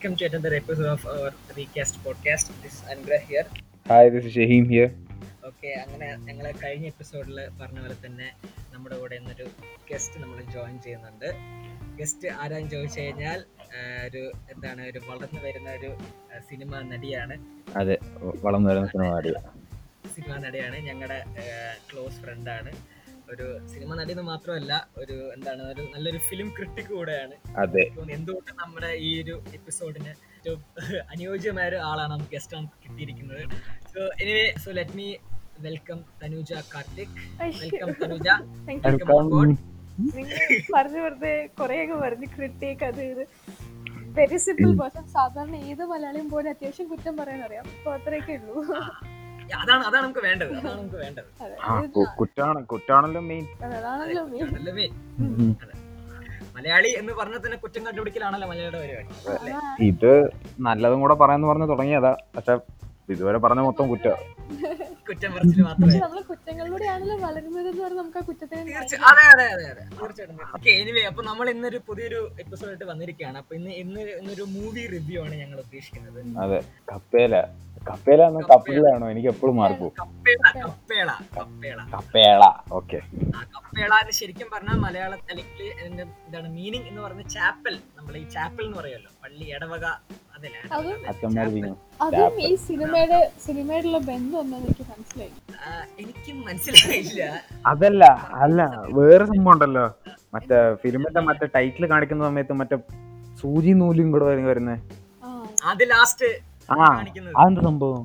Hi welcome to another episode of our Recast podcast. This is Angra here. Hi this is Shaheem here okay അങ്ങനെ ഞങ്ങൾ കഴിഞ്ഞ എപ്പിസോഡിൽ പറഞ്ഞ പോലെ തന്നെ നമ്മുടെ കൂടെ ഇന്നൊരു ഗസ്റ്റ് നമ്മൾ ജോയിൻ ചെയ്യുന്നുണ്ട്. ഗസ്റ്റ് ആരാന്ന് ചോദിച്ചു കഴിഞ്ഞാൽ ഒരു എന്താണ് ഒരു വളർന്നു വരുന്ന ഒരു സിനിമ നടിയാണ്. അതെ വളർന്നു വരുന്ന സിനിമ നടിയാണ് സിനിമ നടിയാണ്. ഞങ്ങളുടെ ക്ലോസ് ഫ്രണ്ടാണ് ഒരു സിനിമ നടി എന്ന് മാത്രമല്ല ഒരു എന്താണ് ഒരു നല്ലൊരു ഫിലിം ക്രിട്ടിക് കൂടെയാണ്. അതെ. എന്തുകൊണ്ട് നമ്മുടെ ഈ ഒരു എപ്പിസോഡിന് ഏറ്റവും അനുയോജ്യമായ ഒരു ആളാണ് നമുക്ക് ഗസ്റ്റ് ആണ് കിട്ടിയിരിക്കുന്നത്? So anyway so let me welcome Tanuja Karthik welcome Tanuja പറഞ്ഞു വെറുതെ കുറെ പറഞ്ഞു ക്രിട്ടിക് അത് ഇത്. വെരി സിമ്പിൾ പേഴ്സൺ സാധാരണ ഏത് മലയാളിയും പോലെ അത്യാവശ്യം കുറ്റം പറയാൻ അറിയാം അപ്പൊ അത്രയൊക്കെ ഉള്ളൂ. അതാണ് അതാണ് നമുക്ക് വേണ്ടത്. അതാണ് നമുക്ക് വേണ്ടത്. കുറ്റാണ് കുറ്റാണല്ലോ മെയിൻ അതെ, അതാണല്ലോ main. അതല്ലേ main. മലയാളി എന്ന് പറഞ്ഞാൽ തന്നെ കുറ്റം കണ്ടുപിടിക്കലാണല്ലോ മലയാളിയുടെ പരിപാടി. ഇത് നല്ലതും കൂടെ പറയാന്ന് പറഞ്ഞ് തുടങ്ങിയതാ. പക്ഷെ ഇതുവരെ പറഞ്ഞ മൊത്തം കുറ്റ. കുറ്റം പറച്ചിൽ മാത്രമേ നമ്മൾ കുറ്റങ്ങളിലൂടെയാണല്ലോ വളരുന്നത് എന്ന് പറഞ്ഞാൽ നമുക്ക് ആ കുറ്റത്തെ അതെ അതെ അതെ അതെ. തീർച്ചയായിട്ടും ഓക്കെ എനിവേ അപ്പൊ നമ്മൾ ഇന്നൊരു പുതിയൊരു എപ്പിസോഡായിട്ട് വന്നിരിക്കുകയാണ്. അപ്പൊ ഇന്ന് ഇന്ന് ഇന്നൊരു മൂവി റിവ്യൂ ആണ് ഞങ്ങൾ ഉദ്ദേശിക്കുന്നത്. അതെ കപ്പേല. കപ്പേല കപ്പിളാണോ കപ്പിലാണോ എനിക്ക് എപ്പോഴും മാർക്ക് പോകും കപ്പേള ഓക്കെ. കപ്പേള എന്ന് ശരിക്കും പറഞ്ഞാൽ മലയാള അല്ലെങ്കിൽ എന്താണ് മീനിങ് എന്ന് പറഞ്ഞ ചാപ്പൽ നമ്മൾ ഈ ചാപ്പൽ എന്ന് പറയുമല്ലോ. പള്ളി ഇടവക അതല്ലേ അത് ഈ സിനിമയുടെ സിനിമയോടുള്ള ബന്ധം എനിക്ക് മനസ്സിലായി എനിക്ക് മനസ്സിലായില്ല. അതല്ല അല്ല വേറെ സംഭവം ഉണ്ടല്ലോ. മറ്റേ ഫിലിമിന്റെ മറ്റേ ടൈറ്റിൽ കാണിക്കുന്ന സമയത്ത് മറ്റേ സൂചി നൂലും കൂടെ വരുന്നേ അത് ലാസ്റ്റ് അതെന്ത് സംഭവം?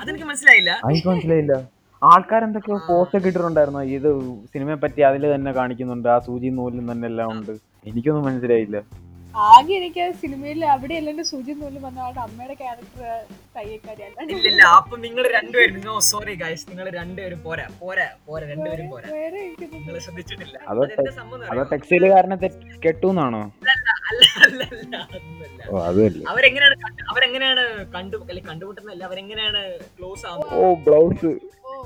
അതെനിക്ക് മനസ്സിലായില്ല. എനിക്ക് മനസ്സിലായില്ല. ആൾക്കാരെന്തൊക്കെയോ പോസ്റ്റ് ഒക്കെ ഇട്ടിട്ടുണ്ടായിരുന്നു. ഇത് സിനിമയെ പറ്റി അതിൽ തന്നെ കാണിക്കുന്നുണ്ട്. ആ സൂചി നൂലും തന്നെ എല്ലാം ഉണ്ട്. എനിക്കൊന്നും മനസ്സിലായില്ല. ആകെ എനിക്ക് സിനിമയിൽ അവിടെ എല്ലാണ്ട് സുജി നൂൽ വന്ന ആളുടെ അമ്മയുടെ ക്യാരക്ടർ തയ്യക്കാരിയല്ല അപ്പൊ നിങ്ങൾ രണ്ടുപേരും നോ സോറി ഗൈസ് നിങ്ങൾ രണ്ടുപേരും പോരാ പോരാ പോരാ രണ്ടുപേരും പോരാ. നിങ്ങൾ ശ്രദ്ധിച്ചിട്ടില്ല. അതോ ടെക്സ്റ്റൈൽ കാരണം കെട്ടുന്നാണോ? അവരെങ്ങനെയാണ് അവരെങ്ങനെയാണ് കണ്ടു കണ്ടുമുട്ടുന്നല്ല അവരെങ്ങനെയാണ് ക്ലോസ് ആവുന്നത്? ഓ ബ്ലൗസ്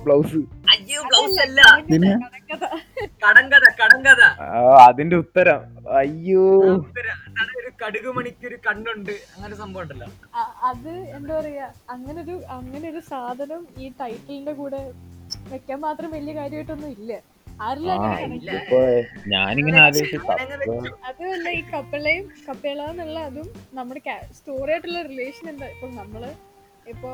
ബ്ലൗസ്. അയ്യോ ബ്ലൗസ് അല്ല പിന്നെ? കടങ്കഥ. കടങ്കഥ അതിന്റെ ഉത്തരം. അയ്യോ. ഉത്തര- ഒരു കടുക് മണിക്ക് ഒരു കണ്ണുണ്ട്. അങ്ങനെ സംഭവം ഉണ്ടല്ലോ. അത് എന്താ പറയാ അങ്ങനെ ഒരു അങ്ങനെ ഒരു സാധനം ഈ ടൈറ്റിലിന്റെ കൂടെ വെക്കാൻ മാത്രം വലിയ കാര്യമായിട്ടൊന്നും ഇല്ല. ഞാനിങ്ങനെ. അതുമല്ല ഈ കപ്പിളയും കപ്പിള എന്നുള്ള അതും നമ്മുടെ സ്റ്റോറി ആയിട്ടുള്ള റിലേഷൻ എന്താ? ഇപ്പൊ നമ്മൾ ഇപ്പൊ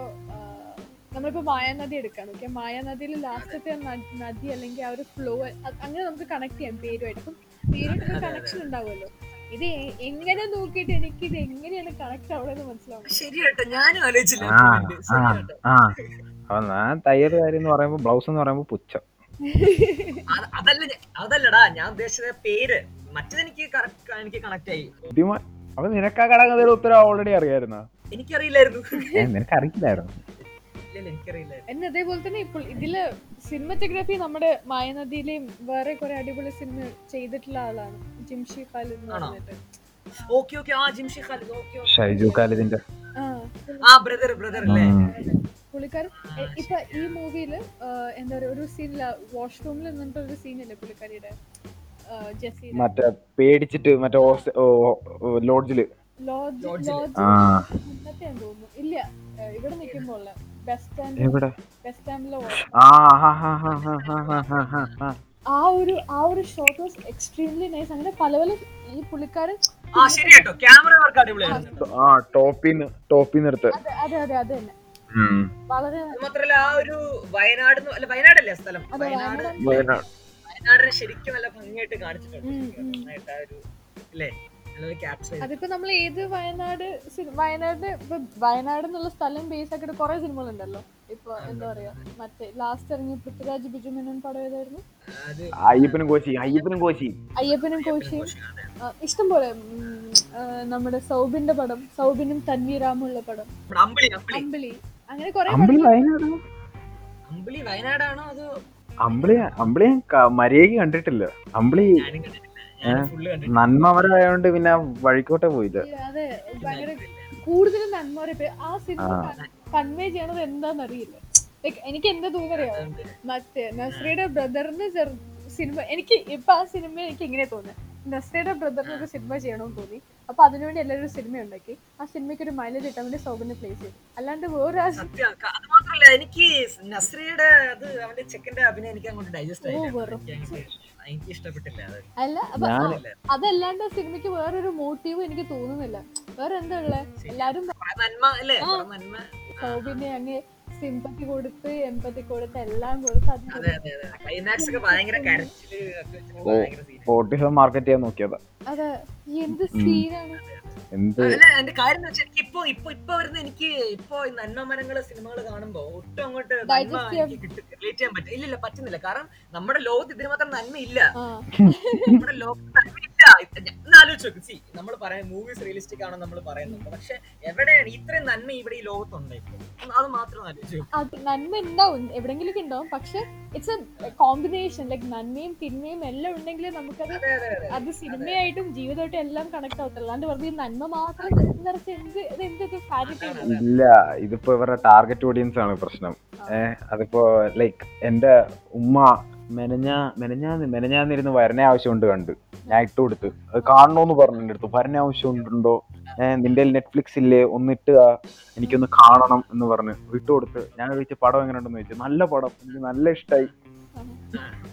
ആ, നമ്മളിപ്പോ മായാനദി എടുക്കാണ് ഓക്കെ മായാനദിയിൽ ലാസ്റ്റത്തെ നദി അല്ലെങ്കിൽ ആ ഒരു ഫ്ലോ അങ്ങനെ നമുക്ക് കണക്ട് ചെയ്യാം പേരുമായിട്ട്. അപ്പം പേരുമായിട്ടൊരു കണക്ഷൻ ഉണ്ടാവുമല്ലോ. ഇത് എ- എങ്ങനെ നോക്കിയിട്ട് എനിക്ക് ഇത് എങ്ങനെയാണ് കണക്ട് ആവുന്നത് മനസ്സിലാവും ശരിയാട്ടോ ഞാനും ആലോചിച്ചില്ല. അപ്പൊ ഞാൻ തയ്യൽ കാര്യം എന്ന് പറയുമ്പോ ബ്ലൗസ് എന്ന് പറയുമ്പോ പുച്ഛം. അതല്ല അതല്ലടാ ഞാൻ ഉദ്ദേശിച്ചത് പേര്. മറ്റേതെനിക്ക് എനിക്ക് കണക്ട് ആയി. അപ്പൊ നിനക്ക് ആ ഉത്തരം ഓൾറെഡി അറിയായിരുന്നോ? എനിക്കറിയില്ലായിരുന്നു. നിനക്ക് അറിയില്ലായിരുന്നു എന്നെ അതേപോലെ തന്നെ ഇപ്പോൾ ഇതിൽ സിനിമറ്റോഗ്രാഫി നമ്മുടെ മായനദിയിലെയും വേറെ കുറെ അടിപൊളി സിനിമ ചെയ്തിട്ടുള്ള ആളാണ്. ജിംഷി ഖാലിദ് എന്ന് ആണോ? പറഞ്ഞിട്ട്. Okay okay. ആ ജിംഷി ഖാലിദ്. ഓക്കെ ഷൈജു ഖാലിദിന്റെ. ആ ആ ബ്രദർ ബ്രദർ അല്ലേ? ഉം. പുള്ളിക്കാരൻ. എ- ഇപ്പൊ ഈ മൂവിയിൽ എന്താ പറയാ ഒരു സീനില്ല വാഷ്റൂമിൽ നിന്നിട്ട് ഒരു സീനില്ലേ പുള്ളിക്കാരിയുടെ? ആ, ജെസ്സിയുടെ. മറ്റേ പേടിച്ചിട്ട് മറ്റേ ഹോസ്റ്റ- ഓ, ഓ, ലോഡ്ജിൽ ലോഡ്ജ് ലോഡ്ജിൽ. ലോഡ്ജ് ആ. ഇന്നത്തെ തോന്നുന്നു. ഇല്ല ഇവിടെ നിൽക്കുമ്പോൾ എവിടെ? ആ ഒരു ആ ഒരു ഷോട്ട് വാസ് എക്സ്ട്രീംലി നൈസ് അങ്ങനെ പല പല ഈ പുള്ളിക്കാരൻ അതെ അതെ അതെ തന്നെ. വളരെ മാത്രല്ല ആ ഒരു വയനാട് അല്ല വയനാടല്ലേ സ്ഥലം? വയനാട് വയനാടിനെ ശരിക്കും നല്ല ഭംഗിയായിട്ട് കാണിച്ചിട്ടുണ്ട്. നന്നായിട്ട് ആ ഒരു അല്ലേ അതിപ്പോ നമ്മൾ ഏത് വയനാട് വയനാട് ഇപ്പൊ വയനാട് എന്നുള്ള സ്ഥലം ബേസ് ആക്കിയിട്ട് കുറെ സിനിമകളുണ്ടല്ലോ ഇപ്പൊ എന്താ പറയാ? മറ്റേ ലാസ്റ്റ് ഇറങ്ങിയ പൃഥ്വിരാജ് ബിജു മേനോൻ പടം ഏതായിരുന്നു? അയ്യപ്പനും കോശി അയ്യപ്പനും കോശി. അയ്യപ്പനും കോശിയും. അതെ. ഇഷ്ടം പോലെ നമ്മുടെ സൗബിന്റെ പടം സൗബിനും തൻവീറാമുള്ള പടം. അമ്പിളി അമ്പിളി. അമ്പിളി. അങ്ങനെ കുറെ അമ്പിളി വയനാട്? അമ്പിളി വയനാടാണോ അതോ അമ്പിളി അമ്പിളി മര്യാദ കണ്ടിട്ടില്ല. അമ്പിളി നന്മവരായോണ്ട് പിന്നെ വഴിക്കോട്ടെ പോയില്ല. അതെ ഭയങ്കര കൂടുതലും നന്മ ആ സിനിമ കൺവേ ചെയ്യണത് എന്താന്ന് അറിയില്ല ലൈക്ക് എനിക്ക് എന്താ തോന്നറിയോ മറ്റേ നസ്രിയുടെ ബ്രദറിന് സിനിമ എനിക്ക് ഇപ്പൊ ആ സിനിമ എനിക്ക് എങ്ങനെ തോന്നുന്നത് നസ്രിയുടെ ബ്രദറിന് ഒരു സിനിമ ചെയ്യണമെന്ന് തോന്നി. അപ്പൊ അതിനുവേണ്ടി എല്ലാവരും ഒരു സിനിമ ഉണ്ടാക്കി. ആ സിനിമയ്ക്ക് ഒരു മൈലേജ് കിട്ടാൻ വേണ്ടി സൗബിനെ പ്ലേസ് ചെയ്തു. അല്ലാണ്ട് വേറെ ആ സത്യം അത് മാത്രമല്ല എനിക്ക് നസ്രിയുടെ അത് അവന്റെ ചെക്കന്റെ അഭിനയം എനിക്ക് അങ്ങോട്ട് ഡൈജസ്റ്റ് അല്ല. അതല്ലാണ്ട് സിനിമയ്ക്ക് വേറൊരു മോട്ടീവ് എനിക്ക് തോന്നുന്നില്ല. വേറെ എന്താ ഉള്ളത് എല്ലാരും നന്മ അല്ലേ? ആ. നന്മ. സൗബിനെ അങ്ങ് സിമ്പത്തി കൊടുത്ത് എമ്പത്തി കൊടുത്ത് എല്ലാം കൊടുത്ത്. മാർക്കറ്റ് ചെയ്യാൻ നോക്കിയതാ. അതെ എന്ത് സീനാണ് എന്ത് അല്ല എന്റെ കാര്യം എന്ന് വെച്ചാൽ എനിക്ക് ഇപ്പൊ ഇപ്പൊ ഇപ്പൊ വരുന്ന എനിക്ക് ഇപ്പൊ ഈ നന്മ മരങ്ങൾ സിനിമകൾ കാണുമ്പോ ഒട്ടും അങ്ങോട്ട് നന്മ എനിക്ക് റിലേറ്റ് ചെയ്യാൻ പറ്റില്ല ഇല്ല പറ്റുന്നില്ല. കാരണം നമ്മുടെ ലോകത്ത് ഇതിന് മാത്രം നന്മയില്ല. നമ്മുടെ ലോകത്ത് ഒന്ന് ആലോചിച്ച് നോക്ക്. സി നമ്മൾ പറയാം മൂവീസ് റിയലിസ്റ്റിക് ആണെന്ന് നമ്മൾ പറയുന്നുണ്ട്. പക്ഷെ എവിടെയാണ് ഇത്രയും നന്മ ഇവിടെ ഈ ലോകത്തുണ്ട് അത് മാത്രം ആലോചിച്ച് അത് നന്മ ഉണ്ടാവും. എവിടെങ്കിലും ഉണ്ടാവും. പക്ഷെ ഇറ്റ്സ് എ കോമ്പിനേഷൻ ലൈക് നന്മയും തിന്മയും എല്ലാം ഉണ്ടെങ്കിൽ നമുക്കത് അതെ അതെ അതെ അത്. സിനിമയായിട്ടും ജീവിതമായിട്ടും എല്ലാം കണക്ട് ആവത്തില്ല അല്ലാണ്ട് വെറുതെ നന്മ മാത്രം നിറച്ച് എന്ത് ഇത് എന്തൊക്കെ ഇല്ല ഇതിപ്പോ ഇവരുടെ ടാർഗറ്റ് ഓഡിയൻസ് ആണ് പ്രശ്നം. ഏഹ് അതിപ്പോ ലൈക് എന്റെ ഉമ്മ മെനഞ്ഞ മെനഞ്ഞാന്ന് മെനഞ്ഞാന്നിരുന്ന് വരനെ ആവശ്യമുണ്ട് കണ്ട്. ഞാൻ ഇട്ട് കൊടുത്ത്. അത് കാണണോന്ന് പറഞ്ഞു അടുത്ത്. വരണ ആവശ്യമുണ്ടോ? നിന്റെ നെറ്റ്ഫ്ലിക്സ് ഇല്ലേ? ഒന്നിട്ട് എനിക്കൊന്ന് കാണണം എന്ന് പറഞ്ഞ്. ഇട്ടു കൊടുത്ത്. ഞാൻ ചോദിച്ച പടം എങ്ങനെ ഉണ്ടെന്ന് ചോദിച്ചു നല്ല പടം. എനിക്ക് നല്ല ഇഷ്ടായി.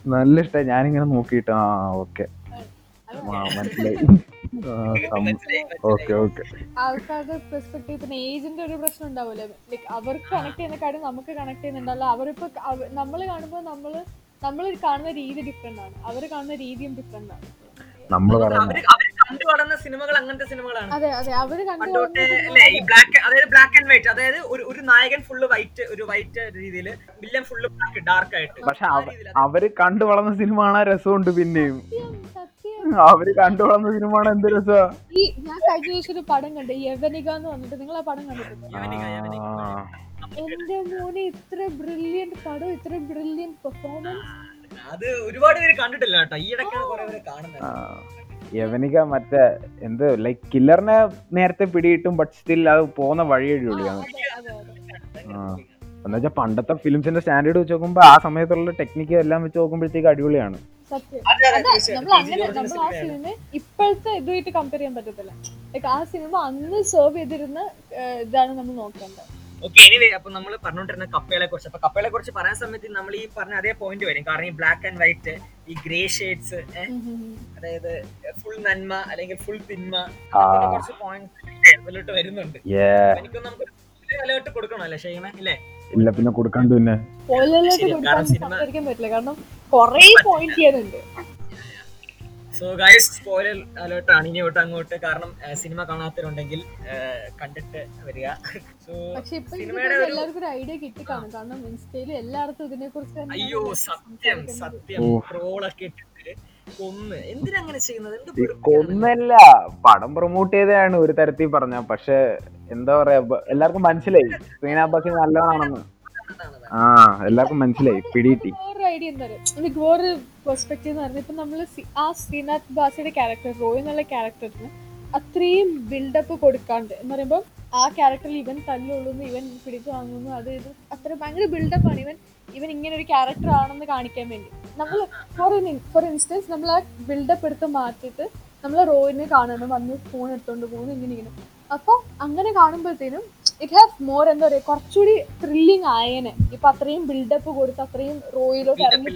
നല്ല ഇഷ്ടായി. ഞാനിങ്ങനെ നോക്കിയിട്ട് ആ ഓക്കെ. മനസ്സിലായി. ഏജിന്റെ ഒരു പ്രശ്നം ഉണ്ടാവില്ല അവർക്ക് കണക്ട് ചെയ്യുന്ന കാര്യം നമുക്ക് കണക്ട് ചെയ്യുന്നുണ്ടല്ലോ. അവരിപ്പോ നമ്മൾ കാണുമ്പോൾ നമ്മൾ നമ്മൾ കാണുന്ന രീതി ഡിഫറെന്റ് ആണ്. അവർ കാണുന്ന രീതിയും ഡിഫറെന്റ് ആണ്. നമ്മൾ കണ്ടു വളർന്ന സിനിമകൾ അങ്ങനത്തെ സിനിമകളാണ്. അതെ അതെ. അവർ കണ്ടു പണ്ടോട്ടെ അല്ലേ ഈ ബ്ലാക്ക് അതായത് ബ്ലാക്ക് ആൻഡ് വൈറ്റ് അതായത് ഒരു ഒരു നായകൻ ഫുള്ള് വൈറ്റ് ഒരു വൈറ്റ് രീതിയിൽ വില്ലൻ ഫുള്ള് ബ്ലാക്ക് ഡാർക്ക് ആയിട്ട്. പക്ഷെ അവർ കണ്ടു വളർന്ന സിനിമ ആണ് രസമുണ്ട് പിന്നെയും. അവർ കണ്ടു വളർന്ന സിനിമ ആണ് എന്ത് രസാ? ഈ ഞാൻ കഴിഞ്ഞ ദിവസം ഒരു പടം കണ്ടു. യവനിക എന്ന് പറഞ്ഞിട്ട് നിങ്ങൾ ആ പടം കണ്ടിട്ടുണ്ടോ? എന്റെ മോനെ ഇത്ര ബ്രില്യന്റ് പടം ഇത്ര ബ്രില്യന്റ് പെർഫോമൻസ് അത് ഒരുപാട് പേര് കണ്ടിട്ടില്ല കേട്ടോ. ഈ ഇടയ്ക്കാണ് കുറെ പേര് കാണുന്നത്. യവനിക മറ്റേ എന്ത് ലൈക് കില്ലറിനെ നേരത്തെ പിടിയിട്ടും ബട്ട് സ്റ്റിൽ അത് പോകുന്ന വഴി. എന്ന് വെച്ചാൽ പണ്ടത്തെ ഫിലിംസിന്റെ സ്റ്റാൻഡേർഡ് വെച്ച് നോക്കുമ്പോ ആ സമയത്തുള്ള ടെക്നിക്ക് എല്ലാം വെച്ച് നോക്കുമ്പോഴത്തേക്ക് അടിപൊളിയാണ്. ഇപ്പോഴത്തെ ഇതുമായിട്ട് കമ്പയർ ചെയ്യാൻ പറ്റത്തില്ല. ആ സിനിമ അന്ന് സെർവ് ചെയ്തിരുന്ന ഇതാണ് നമ്മൾ നോക്കേണ്ടത്. ഓക്കെ എനിവേ അപ്പൊ നമ്മൾ പറഞ്ഞുകൊണ്ടിരുന്ന കപ്പകളെ കുറിച്ച് അപ്പൊ കപ്പകളെ കുറിച്ച് പറയാൻ സമയത്ത് നമ്മൾ ഈ പറഞ്ഞ അതേ പോയിന്റ് വരും. കാരണം ഈ ബ്ലാക്ക് ആൻഡ് വൈറ്റ് ഈ ഗ്രേ ഷെയ്ഡ്സ് അതായത് ഫുൾ നന്മ അല്ലെങ്കിൽ ഫുൾ തിന്മ കുറച്ച് പോയിന്റ് വരുന്നുണ്ട്. ഏ എനിക്കൊന്നും നമുക്ക് അലേർട്ട് കൊടുക്കണമല്ലേ ഇല്ലേ? ഇല്ല പിന്നെ കൊടുക്കാണ്ട് പിന്നെ. കാരണം സിനിമ- പറ്റില്ല. കാരണം കൊറേ പോയിന്റ് ചെയ്യാനുണ്ട് സോ ഗൈസ് സ്പോയിലർ അലേർട്ട് ആണ്. ഇനി തൊട്ട് അങ്ങോട്ട്. കാരണം സിനിമ കാണാത്തവരുണ്ടെങ്കിൽ കണ്ടിട്ട് വരിക. സോ പക്ഷെ ഇപ്പൊ എനിക്ക് സിനിമയുടെ തോന്നുന്നു ഒരു- എല്ലാവർക്കും ഒരു ഐഡിയ കിട്ടിക്കാണും. കാരണം ഇൻസ്റ്റയിൽ എല്ലായിടത്തും ഇതിനെ കുറിച്ച് അയ്യോ സത്യം സത്യം. ഓ. ട്രോളൊക്കെ ഇട്ടിട്ട് കൊന്ന്. എന്തിനങ്ങനെ ചെയ്യുന്നത്? എന്ത് ഈ വെറുപ്പിക്കാണ്? കൊന്നല്ല. പടം പ്രൊമോട്ട് ചെയ്തതാണ് ഒരു തരത്തിൽ പറഞ്ഞ. പക്ഷെ എന്താ പറയാ എല്ലാവർക്കും മനസ്സിലായി. ശ്രീനാഭാസി നല്ലതാണെന്ന്. ആ എല്ലാവർക്കും മനസ്സിലായി. പിടികിട്ടി. വേറൊരു ഐഡിയ എന്താ പറയുക എനിക്ക് വേറൊരു പെർസ്പെക്റ്റീവ് എന്ന് പറഞ്ഞാൽ ഇപ്പം നമ്മൾ ആ ശ്രീനാഥ് ബാസയുടെ ക്യാരക്ടർ റോയ് എന്നുള്ള ക്യാരക്ടറിന് അത്രയും ബിൽഡപ്പ് കൊടുക്കാണ്ട് എന്ന് പറയുമ്പോൾ ആ ക്യാരക്ടറിൽ ഇവൻ തല്ലുള്ളൂന്ന് ഇവൻ പിടിച്ചു വാങ്ങുന്നു അത് ഇത് അത്ര ഭയങ്കര ബിൽഡപ്പ് ആണ് ഇവൻ ഇവൻ ഇങ്ങനെ ഒരു ക്യാരക്ടർ ആണെന്ന് കാണിക്കാൻ വേണ്ടി. നമ്മൾ ഫോർ ഫോർ ഇൻസ്റ്റൻസ് നമ്മൾ ആ ബിൽഡപ്പ് എടുത്ത് മാറ്റിയിട്ട് നമ്മൾ റോയിനെ കാണുന്നു വന്ന് ഫോൺ എടുത്തുകൊണ്ട് പോകുന്നു ഇങ്ങനെ ഇങ്ങനെ. അപ്പോൾ അങ്ങനെ കാണുമ്പോഴത്തേനും ഇറ്റ് ഹാവ് മോർ എന്താ പറയുക കുറച്ചുകൂടി ത്രില്ലിങ് ആയേനെ. ഇപ്പൊ അത്രയും ബിൽഡപ്പ് കൊടുത്ത് അത്രയും റോയിലോട്ട് ഇറങ്ങി.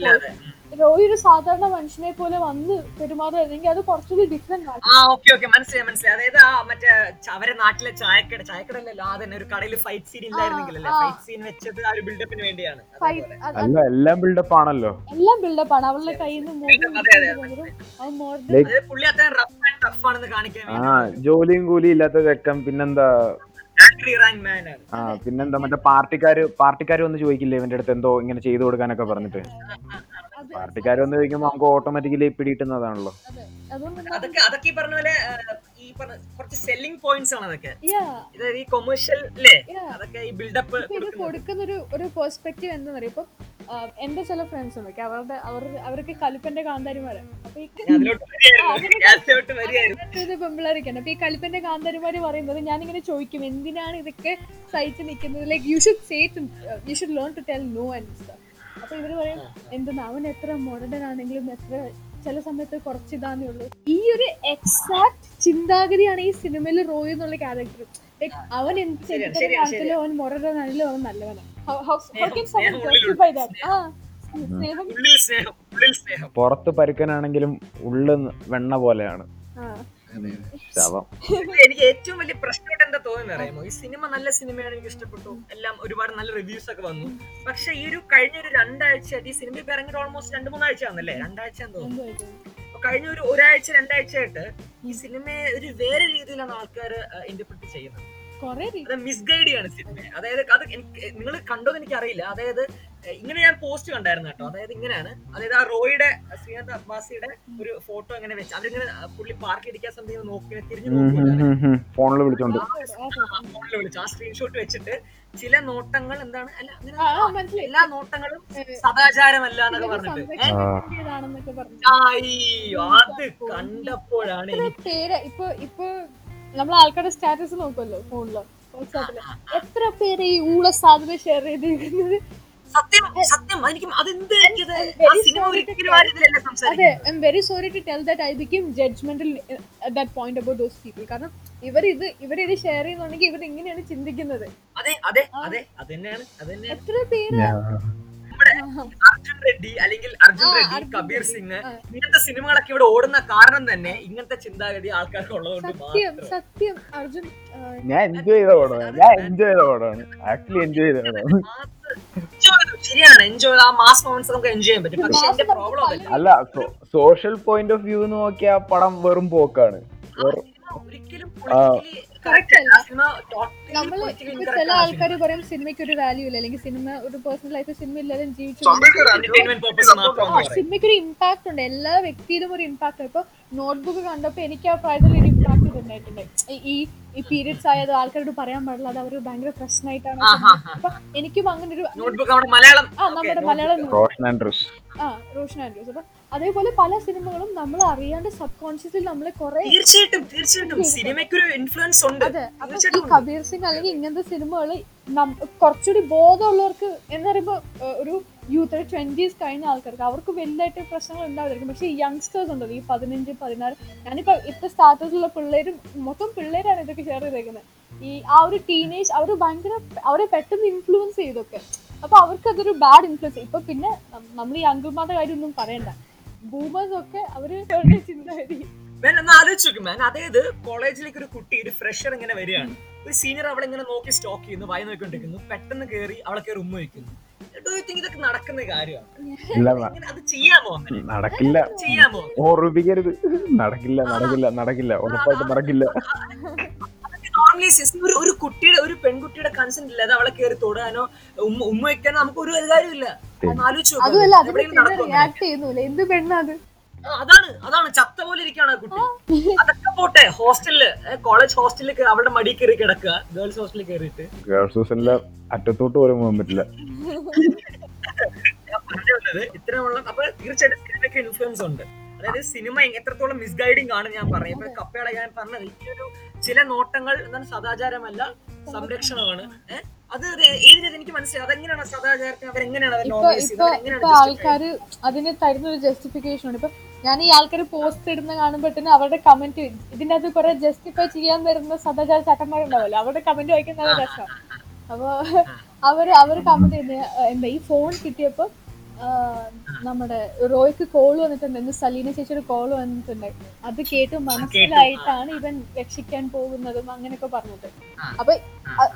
റോയി ഒരു സാധാരണ മനുഷ്യനെ പോലെ വന്ന് പെരുമാറുമായിരുന്നെങ്കിൽ അത് കുറച്ചുകൂടി ഡിഫറെന്റ് ആണ്. ആ ഓക്കെ ഓക്കെ മനസ്സിലായി മനസ്സിലായി. അതായത് ആ മറ്റേ അവരെ നാട്ടിലെ ചായക്കട ചായക്കട അല്ലല്ലോ ആ തന്നെ ഒരു കടയിൽ ഫൈറ്റ് സീൻ ഇല്ലായിരുന്നെങ്കിലല്ലേ ഫൈറ്റ് സീൻ വെച്ചത് ആ ഒരു ബിൽഡപ്പിന് വേണ്ടിയാണ്. അല്ല എല്ലാം ബിൽഡപ്പ് ആണല്ലോ. എല്ലാം ബിൽഡപ്പ് ആണ്. അവളുടെ കയ്യിൽ നിന്ന് പുള്ളി അത്രയും റഫ് ആൻഡ് ടഫ് ആണെന്ന് കാണിക്കാൻ ആ ജോലിയും കൂലിയും ഇല്ലാത്ത ചെക്കൻ പിന്നെന്താ? ആ പിന്നെന്താ മറ്റേ പാർട്ടിക്കാര് പാർട്ടിക്കാര് വന്ന് ചോദിക്കില്ലേ ഇവന്റെ അടുത്ത് എന്തോ ഇങ്ങനെ ചെയ്തു കൊടുക്കാനൊക്കെ പറഞ്ഞിട്ട്? പാർട്ടിക്കാര് വന്ന് ചോദിക്കുമ്പോ നമുക്ക് ഓട്ടോമാറ്റിക്കലി പിടിയിട്ടുന്നതാണല്ലോ അതൊക്കെ അതൊക്കെ ഈ പറഞ്ഞ പോലെ ഈ പറഞ്ഞ കുറച്ച് സെല്ലിംഗ് പോയിന്റ്സ് ആണ് അതൊക്കെ. ഈ കൊമേഴ്ഷ്യൽ അതൊക്കെ ഈ ബിൽഡപ്പ് ഇപ്പൊ ഇത് കൊടുക്കുന്ന ഒരു ഒരു പെർസ്പെക്റ്റീവ് എന്താ പറയാ ഇപ്പൊ എന്റെ ചില ഫ്രണ്ട്സ് ഉണ്ട് അവരുടെ അവർ അവർക്ക് കലിപ്പന്റെ കാന്താരിമാര്. അപ്പൊ ഈ അപ്പൊ ഈ കലിപ്പന്റെ കാന്താരിമാര് പറയുന്നത് ഞാനിങ്ങനെ ചോദിക്കും എന്തിനാണ് ഇതൊക്കെ സഹിച്ച് നിൽക്കുന്നത്? Like you should say to you should learn to tell no and അപ്പൊ ഇവർ പറയും എന്തെന്ന് അവൻ എത്ര മോഡേൺ ആണെങ്കിലും എത്ര ചില സമയത്ത് കുറച്ച് ഇതാന്നേ ഉള്ളൂ. ഈ ഒരു എക്സാക്ട് ചിന്താഗതിയാണ് ഈ സിനിമയിൽ റോയ് എന്നുള്ള ക്യാരക്ടർ അവൻ എന്ത് അവൻ മൊറനാണെങ്കിലും അവൻ നല്ലവനാണ്. പുറത്ത് പരുക്കനാണെങ്കിലും ഉള്ളു വെണ്ണ പോലെയാണ്. എനിക്ക് ഏറ്റവും വലിയ പ്രശ്നമായിട്ട് എന്താ തോന്നുന്നത് അറിയാമോ? ഈ സിനിമ നല്ല സിനിമയാണ് എനിക്ക് ഇഷ്ടപ്പെട്ടു. എല്ലാം ഒരുപാട് നല്ല റിവ്യൂസ് ഒക്കെ വന്നു. പക്ഷെ ഈ ഒരു കഴിഞ്ഞ ഒരു രണ്ടാഴ്ച ഈ സിനിമ ഇപ്പൊ ഇറങ്ങിയിട്ട് ഓൾമോസ്റ്റ് രണ്ട് മൂന്നാഴ്ച ആണല്ലേ രണ്ടാഴ്ച തോന്നുന്നു കഴിഞ്ഞ ഒരു ഒരാഴ്ച രണ്ടാഴ്ച ആയിട്ട് ഈ സിനിമയെ ഒരു വേറെ രീതിയിലാണ് ആൾക്കാർ ഇന്റർപ്രിറ്റ് ചെയ്യുന്നത്. മിസ്ഗൈഡ് ചെയ്യാണ് സിനിമ അതായത് അത് എനിക്ക് നിങ്ങൾ കണ്ടോ എനിക്ക് അറിയില്ല അതായത് ഇങ്ങനെ ഞാൻ പോസ്റ്റ് കണ്ടായിരുന്നു കേട്ടോ. അതായത് ഇങ്ങനെയാണ്. അതായത് ആ റോയുടെ ശ്രീനാഥ് അബ്ബാസിയുടെ ഒരു ഫോട്ടോ ഇങ്ങനെ വെച്ച് അവരിങ്ങനെ പുള്ളി പാർക്ക് ഇടിക്കാൻ സമയം നോക്കി തിരിഞ്ഞു ഫോണിൽ വിളിച്ചോണ്ട്. ഫോണിൽ വിളിച്ചു. ആ സ്ക്രീൻഷോട്ട് വെച്ചിട്ട് ചില നോട്ടങ്ങൾ എന്താണ്? അല്ല അങ്ങനെ എല്ലാ നോട്ടങ്ങളും സദാചാരമല്ല എന്നൊക്കെ പറഞ്ഞിട്ട്. അയ്യോ അത് കണ്ടപ്പോഴാണ് പേര് ഇപ്പൊ ഇപ്പൊ നമ്മൾ ആൾക്കാരുടെ സ്റ്റാറ്റസ് നോക്കുമല്ലോ ഫോണിൽ വാട്സാപ്പിൽ എത്ര പേര് ഈ ഊള സാധനം ഷെയർ ചെയ്തിരിക്കുന്നത്? സത്യം സത്യം. എനിക്ക് അതെന്ത് അതെ I am very sorry to tell that I become judgemental that point about those people കാരണം ഇവർ ഇത് ഇവർ ഇത് ഷെയർ ചെയ്യുന്നുണ്ടെങ്കിൽ ഇവർ ഇങ്ങനെയാണ് ചിന്തിക്കുന്നത്. അതെ അതെ അതെ. എത്ര പേര്? നമ്മുടെ അർജുൻ റെഡ്ഡി അല്ലെങ്കിൽ അർജുൻ റെഡ്ഡി കബീർ സിംഗ്. ഇങ്ങനത്തെ സിനിമകളൊക്കെ ഇവിടെ ഓടുന്ന കാരണം തന്നെ ഇങ്ങനത്തെ ചിന്താഗതി ആൾക്കാർക്ക് ഉള്ളതുകൊണ്ട് സത്യം സത്യം. അർജുൻ ഞാൻ എൻജോയ് ചെയ്ത പടമാണ്. ഞാൻ എൻജോയ് ചെയ്ത പടമാണ്. ആക്ച്വലി എൻജോയ് ചെയ്ത പടമാണ്. Enjoy ശരിയാണ് എൻജോയ് ആ മാസ് മൊമെന്റ്സ് നമുക്ക് എൻജോയ് ചെയ്യാൻ പറ്റും. പക്ഷെ എന്റെ പ്രോബ്ലം അല്ല സോഷ്യൽ പോയിന്റ് ഓഫ് വ്യൂ നോക്കിയാ പടം വെറും പോക്കാണ്. ഒരിക്കലും നമ്മൾ ചില ആൾക്കാർ പറയും സിനിമയ്ക്ക് ഒരു വാല്യൂ ഇല്ല. അല്ലെങ്കിൽ സിനിമ ഒരു പേഴ്സണൽ ലൈഫ് സിനിമ ഇല്ലാതെ ജീവിച്ചു സിനിമയ്ക്ക് ഒരു ഇമ്പാക്ട് ഉണ്ട്. എല്ലാ വ്യക്തിയിലും ഒരു ഇമ്പാക്ട് ഇപ്പൊ നോട്ട്ബുക്ക് കണ്ടപ്പോൾ എനിക്ക് ആ പ്രായത്തിൽ ഒരു ഇമ്പാക്ട് ഉണ്ടായിട്ടുണ്ട് ഈ- ഈ പീരീഡ്സ് ആയത് ആൾക്കാരോട് പറയാൻ പാടില്ല അത് അവർ ഭയങ്കര പ്രശ്നമായിട്ടാണ് അപ്പൊ എനിക്കും അങ്ങനെ ഒരു നോട്ട്ബുക്ക് നമ്മുടെ മലയാളം. ആ നമ്മുടെ മലയാളം റോഷൻ ആൻഡ്രൂസ് ആ റോഷൻ ആൻഡ്രൂസ് അപ്പൊ അതേപോലെ പല സിനിമകളും നമ്മൾ അറിയാണ്ട് സബ് കോൺഷ്യസിൽ നമ്മളെ കുറെ തീർച്ചയായിട്ടും തീർച്ചയായിട്ടും. സിനിമയ്ക്ക് ഒരു ഇൻഫ്ലുവൻസ് ഉണ്ട്. അതെ അപ്പൊ ഈ കബീർ സിംഗ് അല്ലെങ്കിൽ ഇങ്ങനത്തെ സിനിമകൾ കുറച്ചുകൂടി ബോധമുള്ളവർക്ക് എന്ന് പറയുമ്പോ ഒരു യൂത്ത് ട്വന്റീസ് കഴിഞ്ഞ ആൾക്കാർക്ക് അവർക്ക് വലുതായിട്ട് പ്രശ്നങ്ങൾ ഉണ്ടാവില്ലായിരിക്കും പക്ഷേ ഈ യങ്സ്റ്റേഴ്സ് ഉണ്ടല്ലോ ഈ പതിനഞ്ച് പതിനാറ് ഞാനിപ്പോ ഇപ്പൊ സ്റ്റാറ്റസിലുള്ള പിള്ളേരും മൊത്തം പിള്ളേരാണ് ഇതൊക്കെ ഷെയർ ചെയ്തേക്കുന്നത് ഈ ആ ഒരു ടീനേജ് അവർ ഭയങ്കര അവരെ പെട്ടെന്ന് ഇൻഫ്ലുവൻസ് ചെയ്തൊക്കെ. അപ്പൊ അവർക്ക് അതൊരു ബാഡ് ഇൻഫ്ലുവൻസ് ഇപ്പൊ പിന്നെ നമ്മൾ ഈ അങ്കിൾമാരുടെ കാര്യമൊന്നും പറയണ്ട. ബൂമേഴ്സ് ഒക്കെ അവരുടെ ചിന്താഗതി. ഞാൻ അതായത് കോളേജിലേക്ക് ഒരു കുട്ടി ഒരു ഫ്രഷർ ഇങ്ങനെ വരികയാണ്. ഒരു സീനിയർ അവളെ ഇങ്ങനെ നോക്കി സ്റ്റോക്ക് ചെയ്യുന്നു വായി നോക്കിക്കൊണ്ടിരിക്കുന്നു പെട്ടെന്ന് കയറി അവളെ കയറി വയ്ക്കുന്നു. ഇതൊക്കെ നടക്കുന്ന കാര്യമാണ്? അത് ചെയ്യാമോ നടക്കില്ല. ചെയ്യാമോ? ഓർമ്മിപ്പിക്കരുത്. നടക്കില്ല നടക്കില്ല നടക്കില്ല. ഉറപ്പായിട്ട് നടക്കില്ല. നോർമലി ഒരു ഒരു കുട്ടിയുടെ ഒരു പെൺകുട്ടിയുടെ കൺസെന്റ് ഇല്ലാതെ അവളെ കയറി തൊടാനോ ഉമ്മ ഉമ്മ വയ്ക്കാനോ നമുക്ക് ഒരു അധികാരമില്ല ആലോചിച്ച് എന്ത് പെണ്ണാ അത്? അതാണ് അതാണ്. ചത്ത പോലെ ഇരിക്കുകയാണ് ആ കുട്ടി. അതൊക്കെ പോട്ടെ ഹോസ്റ്റലിൽ കോളേജ് ഹോസ്റ്റലിൽ അവിടെ മടി കയറി കിടക്കുക. ഗേൾസ് ഹോസ്റ്റലിൽ കയറിയിട്ട്. ഗേൾസ് ഹോസ്റ്റലിൽ അറ്റത്തോട്ട് പോലും പോകാൻ പറ്റില്ല. ഞാൻ പറഞ്ഞു വന്നത് ഇത്തരമുള്ള അപ്പൊ തീർച്ചയായിട്ടും സിനിമയ്ക്ക് ഇൻഫ്ലുവൻസ് ഉണ്ട്. അതായത് സിനിമ എത്രത്തോളം മിസ്ഗൈഡിങ് ആണ് ഞാൻ പറഞ്ഞത് ഇപ്പൊ കപ്പയുടെ ഞാൻ പറഞ്ഞത് ഈ ഒരു ചില നോട്ടങ്ങൾ എന്താണ് സദാചാരമല്ല സംരക്ഷണമാണ്. അത് ഇത് എനിക്ക് മനസ്സിലായി? അതെങ്ങനെയാണ് സദാചാരത്തിന് അവരെങ്ങനെയാണ് ആൾക്കാര് അതിന് തരുന്ന ഒരു ജസ്റ്റിഫിക്കേഷൻ ഉണ്ട്. ഇപ്പൊ ഞാൻ ഈ ആൾക്കാർ പോസ്റ്റ് ഇടുന്ന കാണുമ്പോഴത്തേന് അവരുടെ കമന്റ് ഇതിന്റെ അത് കുറെ ജസ്റ്റിഫൈ ചെയ്യാൻ വരുന്ന സദാചാര ചട്ടന്മാരുണ്ടാവല്ലോ അവരുടെ കമന്റ് വായിക്കാൻ നല്ല രസം. അപ്പൊ അവർ അവർ കമന്റ് എന്താ ഈ ഫോൺ കിട്ടിയപ്പോ നമ്മുടെ റോയ്ക്ക് കോൾ വന്നിട്ടുണ്ട്. സലീന സലീന ചേച്ചിയുടെ കോൾ വന്നിട്ടുണ്ട്. അത് കേട്ട് മനസ്സിലായിട്ടാണ് ഇവൻ രക്ഷിക്കാൻ പോകുന്നതും അങ്ങനെയൊക്കെ പറഞ്ഞത്. അപ്പൊ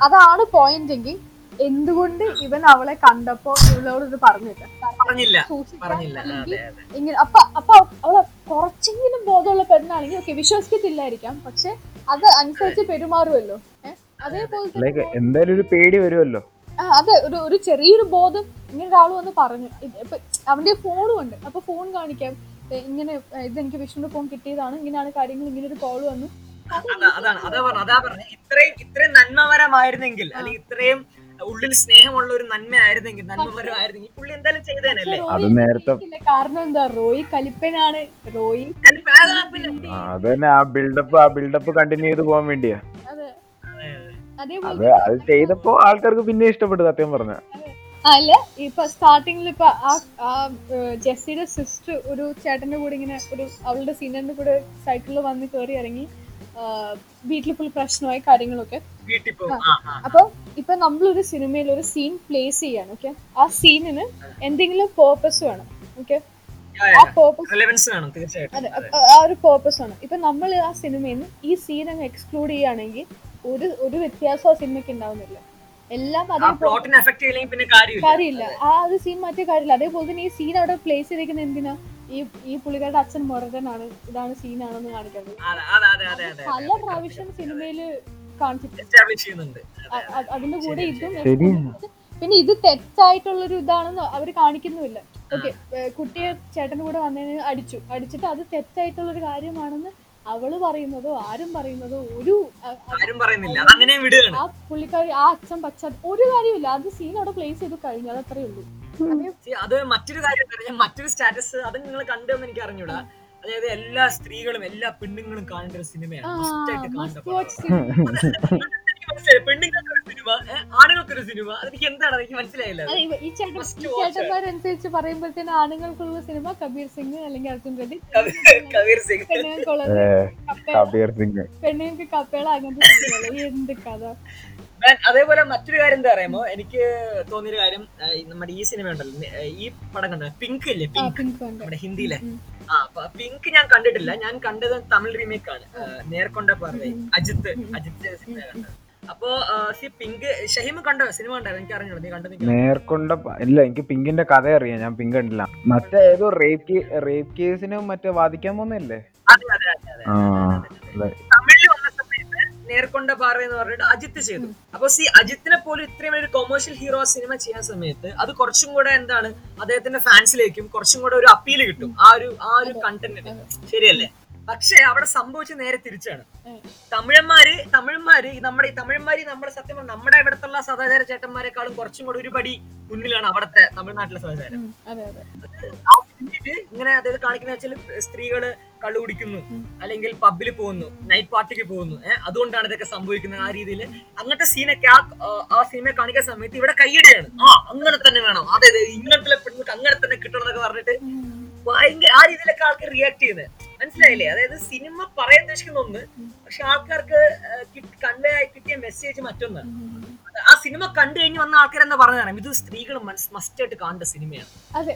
അതാണ് പോയിന്റ് എങ്കിൽ എന്തുകൊണ്ട് ഇവൻ അവളെ കണ്ടപ്പോ ഇവളോട് ഇത് പറഞ്ഞില്ല പറഞ്ഞില്ല. പറഞ്ഞില്ല ഇങ്ങനെ അപ്പൊ അപ്പൊ അവളെ കുറച്ചെങ്കിലും ബോധമുള്ള പെണ്ണാണെങ്കിൽ ഓക്കെ വിശ്വസിക്കത്തില്ലായിരിക്കാം. പക്ഷെ അത് അനുസരിച്ച് പെരുമാറുമല്ലോ അതേപോലെ ലൈക്ക് എന്തായാലും ഒരു പേടി വരുമല്ലോ ആ, അതെ ഒരു ഒരു ചെറിയൊരു ബോധം ഇങ്ങനെ ഒരാൾ വന്ന് പറഞ്ഞു. ഇപ്പൊ അവന്റെ ഫോണും ഉണ്ട്. അപ്പൊ ഫോൺ കാണിക്കാം. ഇങ്ങനെ ഇത് എനിക്ക് വിഷ്ണുവിന്റെ ഫോൺ കിട്ടിയതാണ്. ഇങ്ങനെയാണ് കാര്യങ്ങൾ ഇങ്ങനെ ഒരു കോൾ വന്നു. അതാ അതാണ് അതാ പറഞ്ഞ അതാ പറഞ്ഞ ഇത്രയും ഇത്രയും നന്മപരമായിരുന്നെങ്കിൽ അല്ലെങ്കിൽ ഇത്രയും ഉള്ളിൽ സ്നേഹമുള്ള ഒരു നന്മയായിരുന്നെങ്കിൽ നന്മപരമായിരുന്നെങ്കിൽ പുള്ളി എന്തായാലും ചെയ്തേനല്ലേ? അത് നേരത്തെ-. കാരണം എന്താ? റോയി കലിപ്പനാണ്. റോയി അതാ തന്നെ ആ ബിൽഡപ്പ് ആ ബിൽഡപ്പ് കണ്ടിന്യൂ ചെയ്ത് പോകാൻ വേണ്ടിയാ. അതെ അതെ, അതെ. അതേപോലെ അത് അത് ചെയ്തപ്പോ ആൾക്കാർക്ക് പിന്നെ ഇഷ്ടപ്പെട്ടു സത്യം പറഞ്ഞ. അല്ല? ഇപ്പൊ സ്റ്റാർട്ടിങ്ങിൽ ഇപ്പൊ ആ ജെസ്സിയുടെ സിസ്റ്റർ ഒരു ചേട്ടന്റെ കൂടെ ഇങ്ങനെ ഒരു അവളുടെ സീനിയറിന്റെ കൂടെ സൈക്കിളിൽ വന്ന് കയറി ഇറങ്ങി. വീട്ടിൽ ഫുൾ പ്രശ്നമായി കാര്യങ്ങളൊക്കെ. അപ്പൊ ഇപ്പൊ നമ്മളൊരു സിനിമയിൽ ഒരു സീൻ പ്ലേസ് ചെയ്യാണ് ഓക്കെ ആ സീനിന് എന്തെങ്കിലും പേർപ്പസ് വേണം ഓക്കെ ആ പേർപ്പസ് അതെ ആ ഒരു പേർപ്പസ് ആണ്. ഇപ്പൊ നമ്മൾ ആ സിനിമയിൽ നിന്ന് ഈ സീൻ അങ്ങ് എക്സ്ക്ലൂഡ് ചെയ്യുകയാണെങ്കിൽ ഒരു ഒരു വ്യത്യാസം ആ സിനിമയ്ക്ക് ഉണ്ടാവുന്നില്ല. എല്ലാം അതേ കാര്യമില്ല. ആ ഒരു സീൻ മാറ്റിയ കാര്യമില്ല. അതേപോലെ തന്നെ ഈ സീൻ അവിടെ പ്ലേസ് ചെയ്തിരിക്കുന്നത് എന്തിനാ? ഈ ഈ പുള്ളിക്കാരുടെ അച്ഛൻ മുരടനാണ്. ഇതാണ് സീനാണെന്ന് കാണിക്കുന്നത്. പല പ്രാവശ്യം സിനിമയിൽ കാണിച്ചിട്ടുണ്ട്. അതിന്റെ കൂടെ ഇതും. പിന്നെ ഇത് തെറ്റായിട്ടുള്ളൊരു ഇതാണെന്ന് അവർ കാണിക്കുന്നുമില്ല. ഓക്കെ കുട്ടിയെ ചേട്ടന്റെ കൂടെ വന്നതിന് അടിച്ചു. അടിച്ചിട്ട് അത് തെറ്റായിട്ടുള്ളൊരു കാര്യമാണെന്ന് അവൾ പറയുന്നതോ ആരും പറയുന്നതോ ഒരു ആ പുള്ളിക്കാരി ആ അച്ഛൻ പച്ച ഒരു കാര്യമില്ല അത് സീൻ അവിടെ പ്ലേസ് ചെയ്ത് കഴിഞ്ഞു. അത് അത്രേ ഉള്ളൂ. അതേ മറ്റൊരു കാര്യം ഞാൻ മറ്റൊരു സ്റ്റാറ്റസ് അത് നിങ്ങൾ കണ്ടെന്ന് എനിക്ക് അറിഞ്ഞൂടാ. അതായത് എല്ലാ സ്ത്രീകളും എല്ലാ പെണ്ണുങ്ങളും കാണേണ്ട ഒരു സിനിമയാണ്. പെണ്ണുങ്ങൾക്ക് ഒരു സിനിമ ആണുങ്ങൾക്കൊരു സിനിമ. അതെനിക്ക് എന്താണ് എനിക്ക് മനസ്സിലായില്ല. ഈ. ചേട്ടന്മാരനുസരിച്ച് പറയുമ്പോഴത്തേന് ആണുങ്ങൾക്കുള്ള സിനിമ കബീർ സിംഗ് അല്ലെങ്കിൽ അർജുൻ റെഡ്ഡി. കബീർ- സിംഗ്. കബീർ സിംഗ്. പെണ്ണുങ്ങൾക്ക് കപ്പേള അങ്ങനത്തെ. എന്ത് കഥ. അതേപോലെ മറ്റൊരു കാര്യം എന്താ പറയുമ്പോ എനിക്ക് തോന്നിയൊരു കാര്യം നമ്മുടെ ഈ സിനിമ ഉണ്ടല്ലോ ഈ പടം കണ്ട? പിങ്ക് ഇല്ലേ? പിങ്ക് നമ്മുടെ ഹിന്ദിയിലെ. ആ അപ്പൊ പിങ്ക് ഞാൻ കണ്ടിട്ടില്ല. ഞാൻ കണ്ടത് തമിഴ് റീമേക്ക് ആണ്. നേർക്കൊണ്ട പറഞ്ഞേ അജിത്ത് അജിത്ത് സിനിമ കണ്ടത് അപ്പോ പിങ്ക് ഷഹീം കണ്ടോ? സിനിമ കണ്ടോ എനിക്ക് അറിഞ്ഞോ നീ കണ്ടോ? നീ നേർക്കൊണ്ട ഇല്ല എനിക്ക് പിങ്കിന്റെ കഥ അറിയാം. ഞാൻ പിങ്ക് കണ്ടില്ല. മറ്റേ ഏതോ റേപ്പ് റേപ്പ് കേസിന് മറ്റേ വാദിക്കാൻ പോകുന്നില്ലേ? അതെ അതെ അതെ അതെ നേർക്കൊണ്ട പാറ എന്ന് പറഞ്ഞിട്ട് അജിത്ത് ചെയ്തു. അപ്പൊ സി അജിത്തിനെ പോലും ഇത്രയും വലിയ കൊമേഴ്ഷ്യൽ ഹീറോ സിനിമ ചെയ്യാൻ സമയത്ത് അത് കുറച്ചും കൂടെ എന്താണ് അദ്ദേഹത്തിന്റെ ഫാൻസിലേക്കും കുറച്ചും കൂടെ ഒരു അപ്പീൽ കിട്ടും ആ ഒരു ആ ഒരു കണ്ടന്റിന് ശരിയല്ലേ? പക്ഷെ അവിടെ സംഭവിച്ച നേരെ തിരിച്ചാണ്. തമിഴന്മാര് തമിഴന്മാര് നമ്മുടെ ഈ തമിഴന്മാര് നമ്മുടെ സത്യം നമ്മുടെ ഇവിടത്തുള്ള സദാചാര ചേട്ടന്മാരെക്കാളും കുറച്ചും കൂടെ ഒരു പടി മുന്നിലാണ് അവിടത്തെ തമിഴ്നാട്ടിലെ സദാചാരം ആ പിന്നീട് ഇങ്ങനെ അതായത് കാണിക്കുന്ന വെച്ചാൽ സ്ത്രീകൾ കള്ളു കുടിക്കുന്നു അല്ലെങ്കിൽ പബ്ബിൽ പോകുന്നു നൈറ്റ് പാർട്ടിക്ക് പോകുന്നു. ഏഹ് അതുകൊണ്ടാണ് ഇതൊക്കെ സംഭവിക്കുന്നത് ആ രീതിയിൽ അങ്ങനത്തെ സീനൊക്കെ ആ ആ സിനിമ കാണിക്കുന്ന സമയത്ത് ഇവിടെ കൈയടിയാണ് ആ അങ്ങനെ തന്നെ വേണം. അതെ ഇങ്ങനത്തെ പെണ്ണുങ്ങൾക്ക് അങ്ങനെ തന്നെ കിട്ടണം എന്നൊക്കെ പറഞ്ഞിട്ട്. ഭയങ്കര ആ രീതിയിലൊക്കെ ആൾക്കാർ റിയാക്ട് ചെയ്യുന്നത് മനസ്സിലായില്ലേ? അതായത് സിനിമ പറയാൻ ഉദ്ദേശിക്കുന്ന ഒന്ന് പക്ഷെ ആൾക്കാർക്ക് കൺവേ ആയി കിട്ടിയ മെസ്സേജ് മറ്റൊന്നാണ് ആ സിനിമ കണ്ടു കഴിഞ്ഞ് വന്ന ആൾക്കാർ എന്താ പറഞ്ഞതാണ് ഇത് സ്ത്രീകൾ മസ്റ്റായിട്ട് കാണേണ്ട സിനിമയാണ്.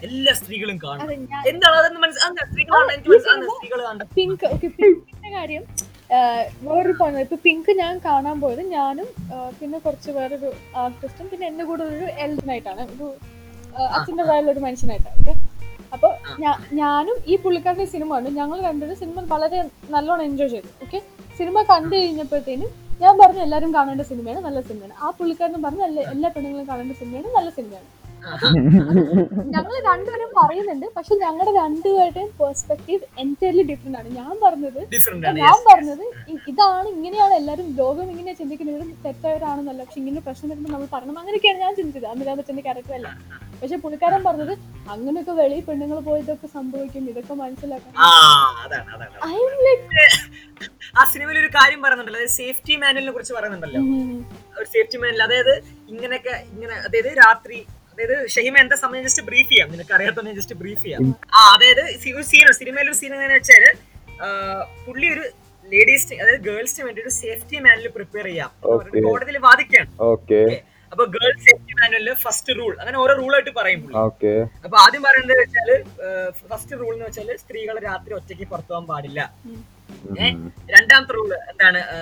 എല്ലാ സ്ത്രീകളും കാണും. എന്താണ് അതെന്ന് മനസ്സിലാ സ്ത്രീകളാണ്? എനിക്ക് മനസ്സിലാകുന്നത് സ്ത്രീകൾ കണ്ട പിങ്ക് ഓക്കെ പിങ്കിന്റെ കാര്യം വേറൊരു പോയിന്റ് ഇപ്പൊ പിങ്ക് ഞാൻ കാണാൻ പോയത് ഞാനും പിന്നെ കുറച്ച് വേറൊരു ആർട്ടിസ്റ്റും പിന്നെ എന്റെ കൂടെ ഒരു എൽഡനായിട്ടാണ് ഒരു അച്ഛന്റെ ഒരു മനുഷ്യനായിട്ടാണ്. ഓക്കെ അപ്പൊ ഞാനും ഈ പുള്ളിക്കാരുടെ സിനിമ കണ്ടു. ഞങ്ങൾ രണ്ടുപേരും സിനിമ വളരെ നല്ലോണം എൻജോയ് ചെയ്തു. ഓക്കെ സിനിമ കണ്ടു കഴിഞ്ഞപ്പോഴത്തേനും ഞാൻ പറഞ്ഞു എല്ലാവരും കാണേണ്ട സിനിമയാണ് നല്ല സിനിമയാണ്. ആ പുള്ളിക്കാരനും പറഞ്ഞു എല്ലാ എല്ലാ പെണ്ണുങ്ങളും കാണേണ്ട സിനിമയാണ് നല്ല സിനിമയാണ്. ഞങ്ങൾ രണ്ടുപേരും പറയുന്നുണ്ട് പക്ഷെ ഞങ്ങളുടെ രണ്ടുപേരുടെയും പെർസ്പെക്റ്റീവ് എന്റയർലി ഡിഫറെന്റ് ആണ്. ഞാൻ പറഞ്ഞത് ഞാൻ പറഞ്ഞത് ഇതാണ് ഇങ്ങനെയാണ് എല്ലാരും ലോകം ഇങ്ങനെ ചിന്തിക്കുന്നത് ഇവരും തെറ്റായവരാണെന്നല്ല പക്ഷെ ഇങ്ങനെ പ്രശ്നം വരുമ്പോൾ നമ്മൾ പറയണം. അങ്ങനെയൊക്കെയാണ് ഞാൻ ചിന്തിച്ചത്. അമിതാഭ് ബച്ചന്റെ ക്യാരക്ടർ അല്ല. പക്ഷെ പുള്ളിക്കാരൻ പറഞ്ഞത് അങ്ങനെയൊക്കെ വെളി പെണ്ണുങ്ങൾ പോയതൊക്കെ സംഭവിക്കും ഇതൊക്കെ മനസ്സിലാക്കണം. ആ like, ആ സിനിമയിൽ ഒരു കാര്യം പറയുന്നുണ്ടല്ലോ. അതായത് സേഫ്റ്റി മാനുവലിനെ കുറിച്ച് പറയുന്നുണ്ടല്ലോ. ഒരു സേഫ്റ്റി മാനൽ അതായത് ഇങ്ങനെയൊക്കെ ഇങ്ങനെ അതായത് രാത്രി അതായത് ഷഹിമ എന്താ സമയം ജസ്റ്റ് ബ്രീഫ് ചെയ്യാം. നിനക്ക് അറിയാത്ത ജസ്റ്റ് ബ്രീഫ് ചെയ്യാം. ആ അതായത് ഒരു സീൻ സിനിമയിൽ ഒരു സീൻ എങ്ങനെ വെച്ചാൽ പുള്ളി ഒരു ലേഡീസ് അതായത് ഗേൾസിന് വേണ്ടി ഒരു സേഫ്റ്റി മാനുവൽ പ്രിപ്പയർ ചെയ്യാം. കോടതിയിൽ വാദിക്കാണ്. അപ്പൊ ഗേൾസ് സേഫ്റ്റി മാനുവലിൽ ഫസ്റ്റ് റൂൾ അങ്ങനെ ഓരോ റൂൾ ആയിട്ട് പറയും പുള്ളി. അപ്പൊ ആദ്യം പറയുന്നത് വെച്ചാൽ ഫസ്റ്റ് റൂൾ എന്ന് വെച്ചാൽ സ്ത്രീകൾ രാത്രി ഒറ്റയ്ക്ക് പുറത്തു പോകാൻ പാടില്ല. രണ്ടാമത്തെ റൂൾ എന്താണ്? ആ,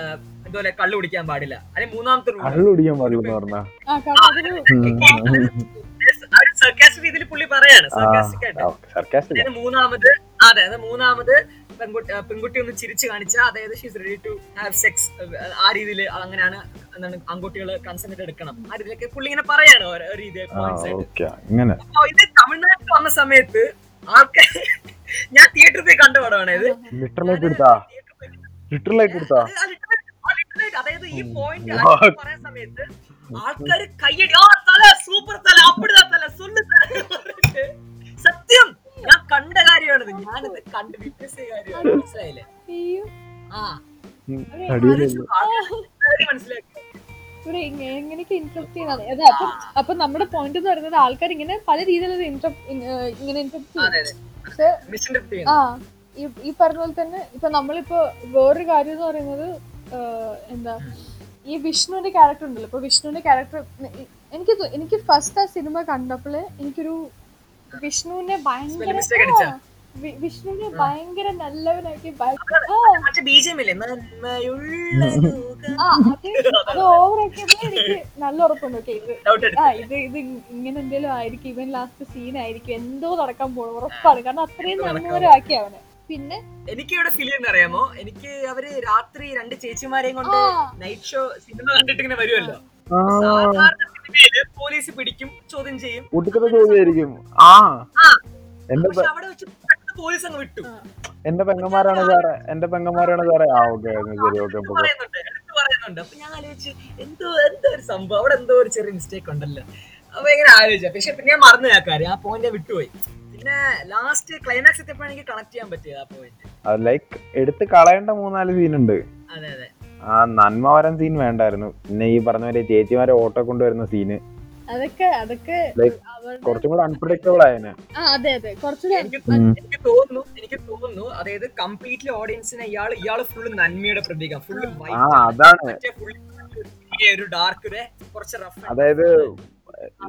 ഇതുപോലെ കള്ളു കുടിക്കാൻ പാടില്ല. അല്ലെങ്കിൽ മൂന്നാമത്തെ റൂൾ കള്ളു കുടിക്കാൻ പാടില്ലെന്ന് സർക്കാസ്റ്റിക് രീതിയിൽ പുള്ളി പറയാണ്. സർക്കാസ്റ്റിക് ആയിട്ട്. മൂന്നാമത് അതെ അത് മൂന്നാമത് പെൺകുട്ടി പെൺകുട്ടി ഒന്ന് ചിരിച്ചു കാണിച്ചാൽ അതായത് she's ready to have sex ആ രീതിയിൽ അങ്ങനെയാണ് എന്താണ് ആൺകുട്ടികൾ കൺസെന്റ് എടുക്കണം. ആ രീതിയിലൊക്കെ പുള്ളി ഇങ്ങനെ പറയാണ് അപ്പൊ ഇത് തമിഴ്നാട്ടിൽ വന്ന സമയത്ത് ആൾക്കാർ ഞാൻ തിയേറ്ററിൽ പോയി കണ്ട പടമാണ് ഇത്. അതായത് ഈ പോയിന്റ് പറയുന്ന സമയത്ത് ആൾക്കാർ കയ്യടി ആ തല സൂപ്പർ തല அப்படிதான் തല சொல்லு സത്യം ഞാൻ കണ്ട കാര്യമാണിത്. ഞാനിത് കണ്ട് വിറ്റ്നസ് കാര്യമാണ്. മനസ്സിലായില്ലേ? ആ. അടിയിലല്ലോ? ആൾക്കാര് മനസ്സിലാക്കി. ഇവിടെ ഇങ്ങ- എങ്ങനെയൊക്കെ ഇന്ററപ്റ്റ് ചെയ്യുന്നതാണ്. അതെ അപ്പൊ അപ്പൊ നമ്മുടെ പോയിന്റ് എന്ന് പറയുന്നത് ആൾക്കാർ ഇങ്ങനെ പല രീതിയിലുള്ള ഇന്ററപ്റ്റ് ഇങ്ങനെ ഇന്ററപ്റ്റ് ആ ഈ ഈ പറഞ്ഞ പോലെ തന്നെ ഇപ്പൊ നമ്മളിപ്പോ വേറൊരു കാര്യം എന്ന് പറയുന്നത് എന്താ ഈ വിഷ്ണുവിന്റെ ക്യാരക്ടർ ഉണ്ടല്ലോ. ഇപ്പൊ വിഷ്ണുവിന്റെ ക്യാരക്ടർ എനിക്ക് എനിക്ക് ഫസ്റ്റ് ആ സിനിമ കണ്ടപ്പോൾ എനിക്കൊരു വിഷ്ണുവിനെ ഭയങ്കര? വിഷ്ണുവിനെ ഭയങ്കര നല്ലവനാക്കി അത് ഓവറാക്കിയപ്പോ എനിക്ക് നല്ല ഉറപ്പുണ്ട്. ഓക്കെ ഇത് Doubt ആ ഇത് ഇത് ഇങ്ങനെ എന്തെങ്കിലും ആയിരിക്കും. ഇവൻ ലാസ്റ്റ് സീൻ ആയിരിക്കും. എന്തോ നടക്കാൻ പോകും ഉറപ്പാണ്. കാരണം അത്രയും നന്മവരാക്കി അവന്. പിന്നെ എനിക്ക് ഇവിടെ ഫീൽ ചെയ്യുന്ന അറിയാമോ എനിക്ക് അവർ രാത്രി രണ്ട് ചേച്ചിമാരെയും കൊണ്ട് നൈറ്റ് ഷോ സിനിമ കണ്ടിട്ട് ഇങ്ങനെ വരുമല്ലോ. സാധാരണ പോലീസ് പിടിക്കും ചോദ്യം ചെയ്യും. കുട്ടിക്കത്തെ ചോദ്യമായിരിക്കും. ആ. ആ. പക്ഷെ അവിടെ വെച്ച് പോലീസ് അങ്ങ് വിട്ടു. എന്റെ പെങ്ങന്മാരാണ് സാറേ. എന്റെ പെങ്ങന്മാരാണ് സാറേ. ആ ഓക്കെ ശരി ഓക്കെ പറയുന്നുണ്ട് അപ്പൊ ഞാൻ ആലോചിച്ച് എന്തോ എന്തോ ഒരു സംഭവം. അവിടെ എന്തോ ഒരു ചെറിയ മിസ്റ്റേക്ക് ഉണ്ടല്ലോ. അപ്പൊ ഇങ്ങനെ ആലോചിച്ചു. പക്ഷെ പിന്നെ ഞാൻ മറന്നു ഞാൻ കാര്യം. ആ പോയിന്റ് വിട്ടുപോയി. പിന്നെ ലാസ്റ്റ് ക്ലൈമാക്സ് എത്തിയപ്പോഴാണ് എനിക്ക് കണക്ട് ചെയ്യാൻ പറ്റിയത് ആ പോയിന്റ് ലൈക്ക് എടുത്ത് കളയേണ്ട മൂന്നാൽ സീനുണ്ട് അതെ അതെ. ആ നന്മ വരം സീൻ വേണ്ടായിരുന്നു. പിന്നെ ഈ പറഞ്ഞ പോലെ ചേച്ചിമാരെ ഓട്ടോ കൊണ്ടുവരുന്ന സീന് അതൊക്കെ അതൊക്കെ Like, അവരുടെ കുറച്ചും കൂടെ അൺപ്രഡിക്റ്റബിൾ ആയതിന് ആ അതെ അതെ. കുറച്ചുകൂടി എനിക്ക് തോന്നുന്നു എനിക്ക് തോന്നുന്നു അതായത് കംപ്ലീറ്റ്ലി ഓഡിയൻസിനെ ഇയാൾ ഇയാൾ ഫുള്ള് നന്മയുടെ പ്രതീകം. ഫുള്ള് ആ. അതാണ്. ഒരു ഡാർക്ക് കുറച്ച് റഫ് അതായത്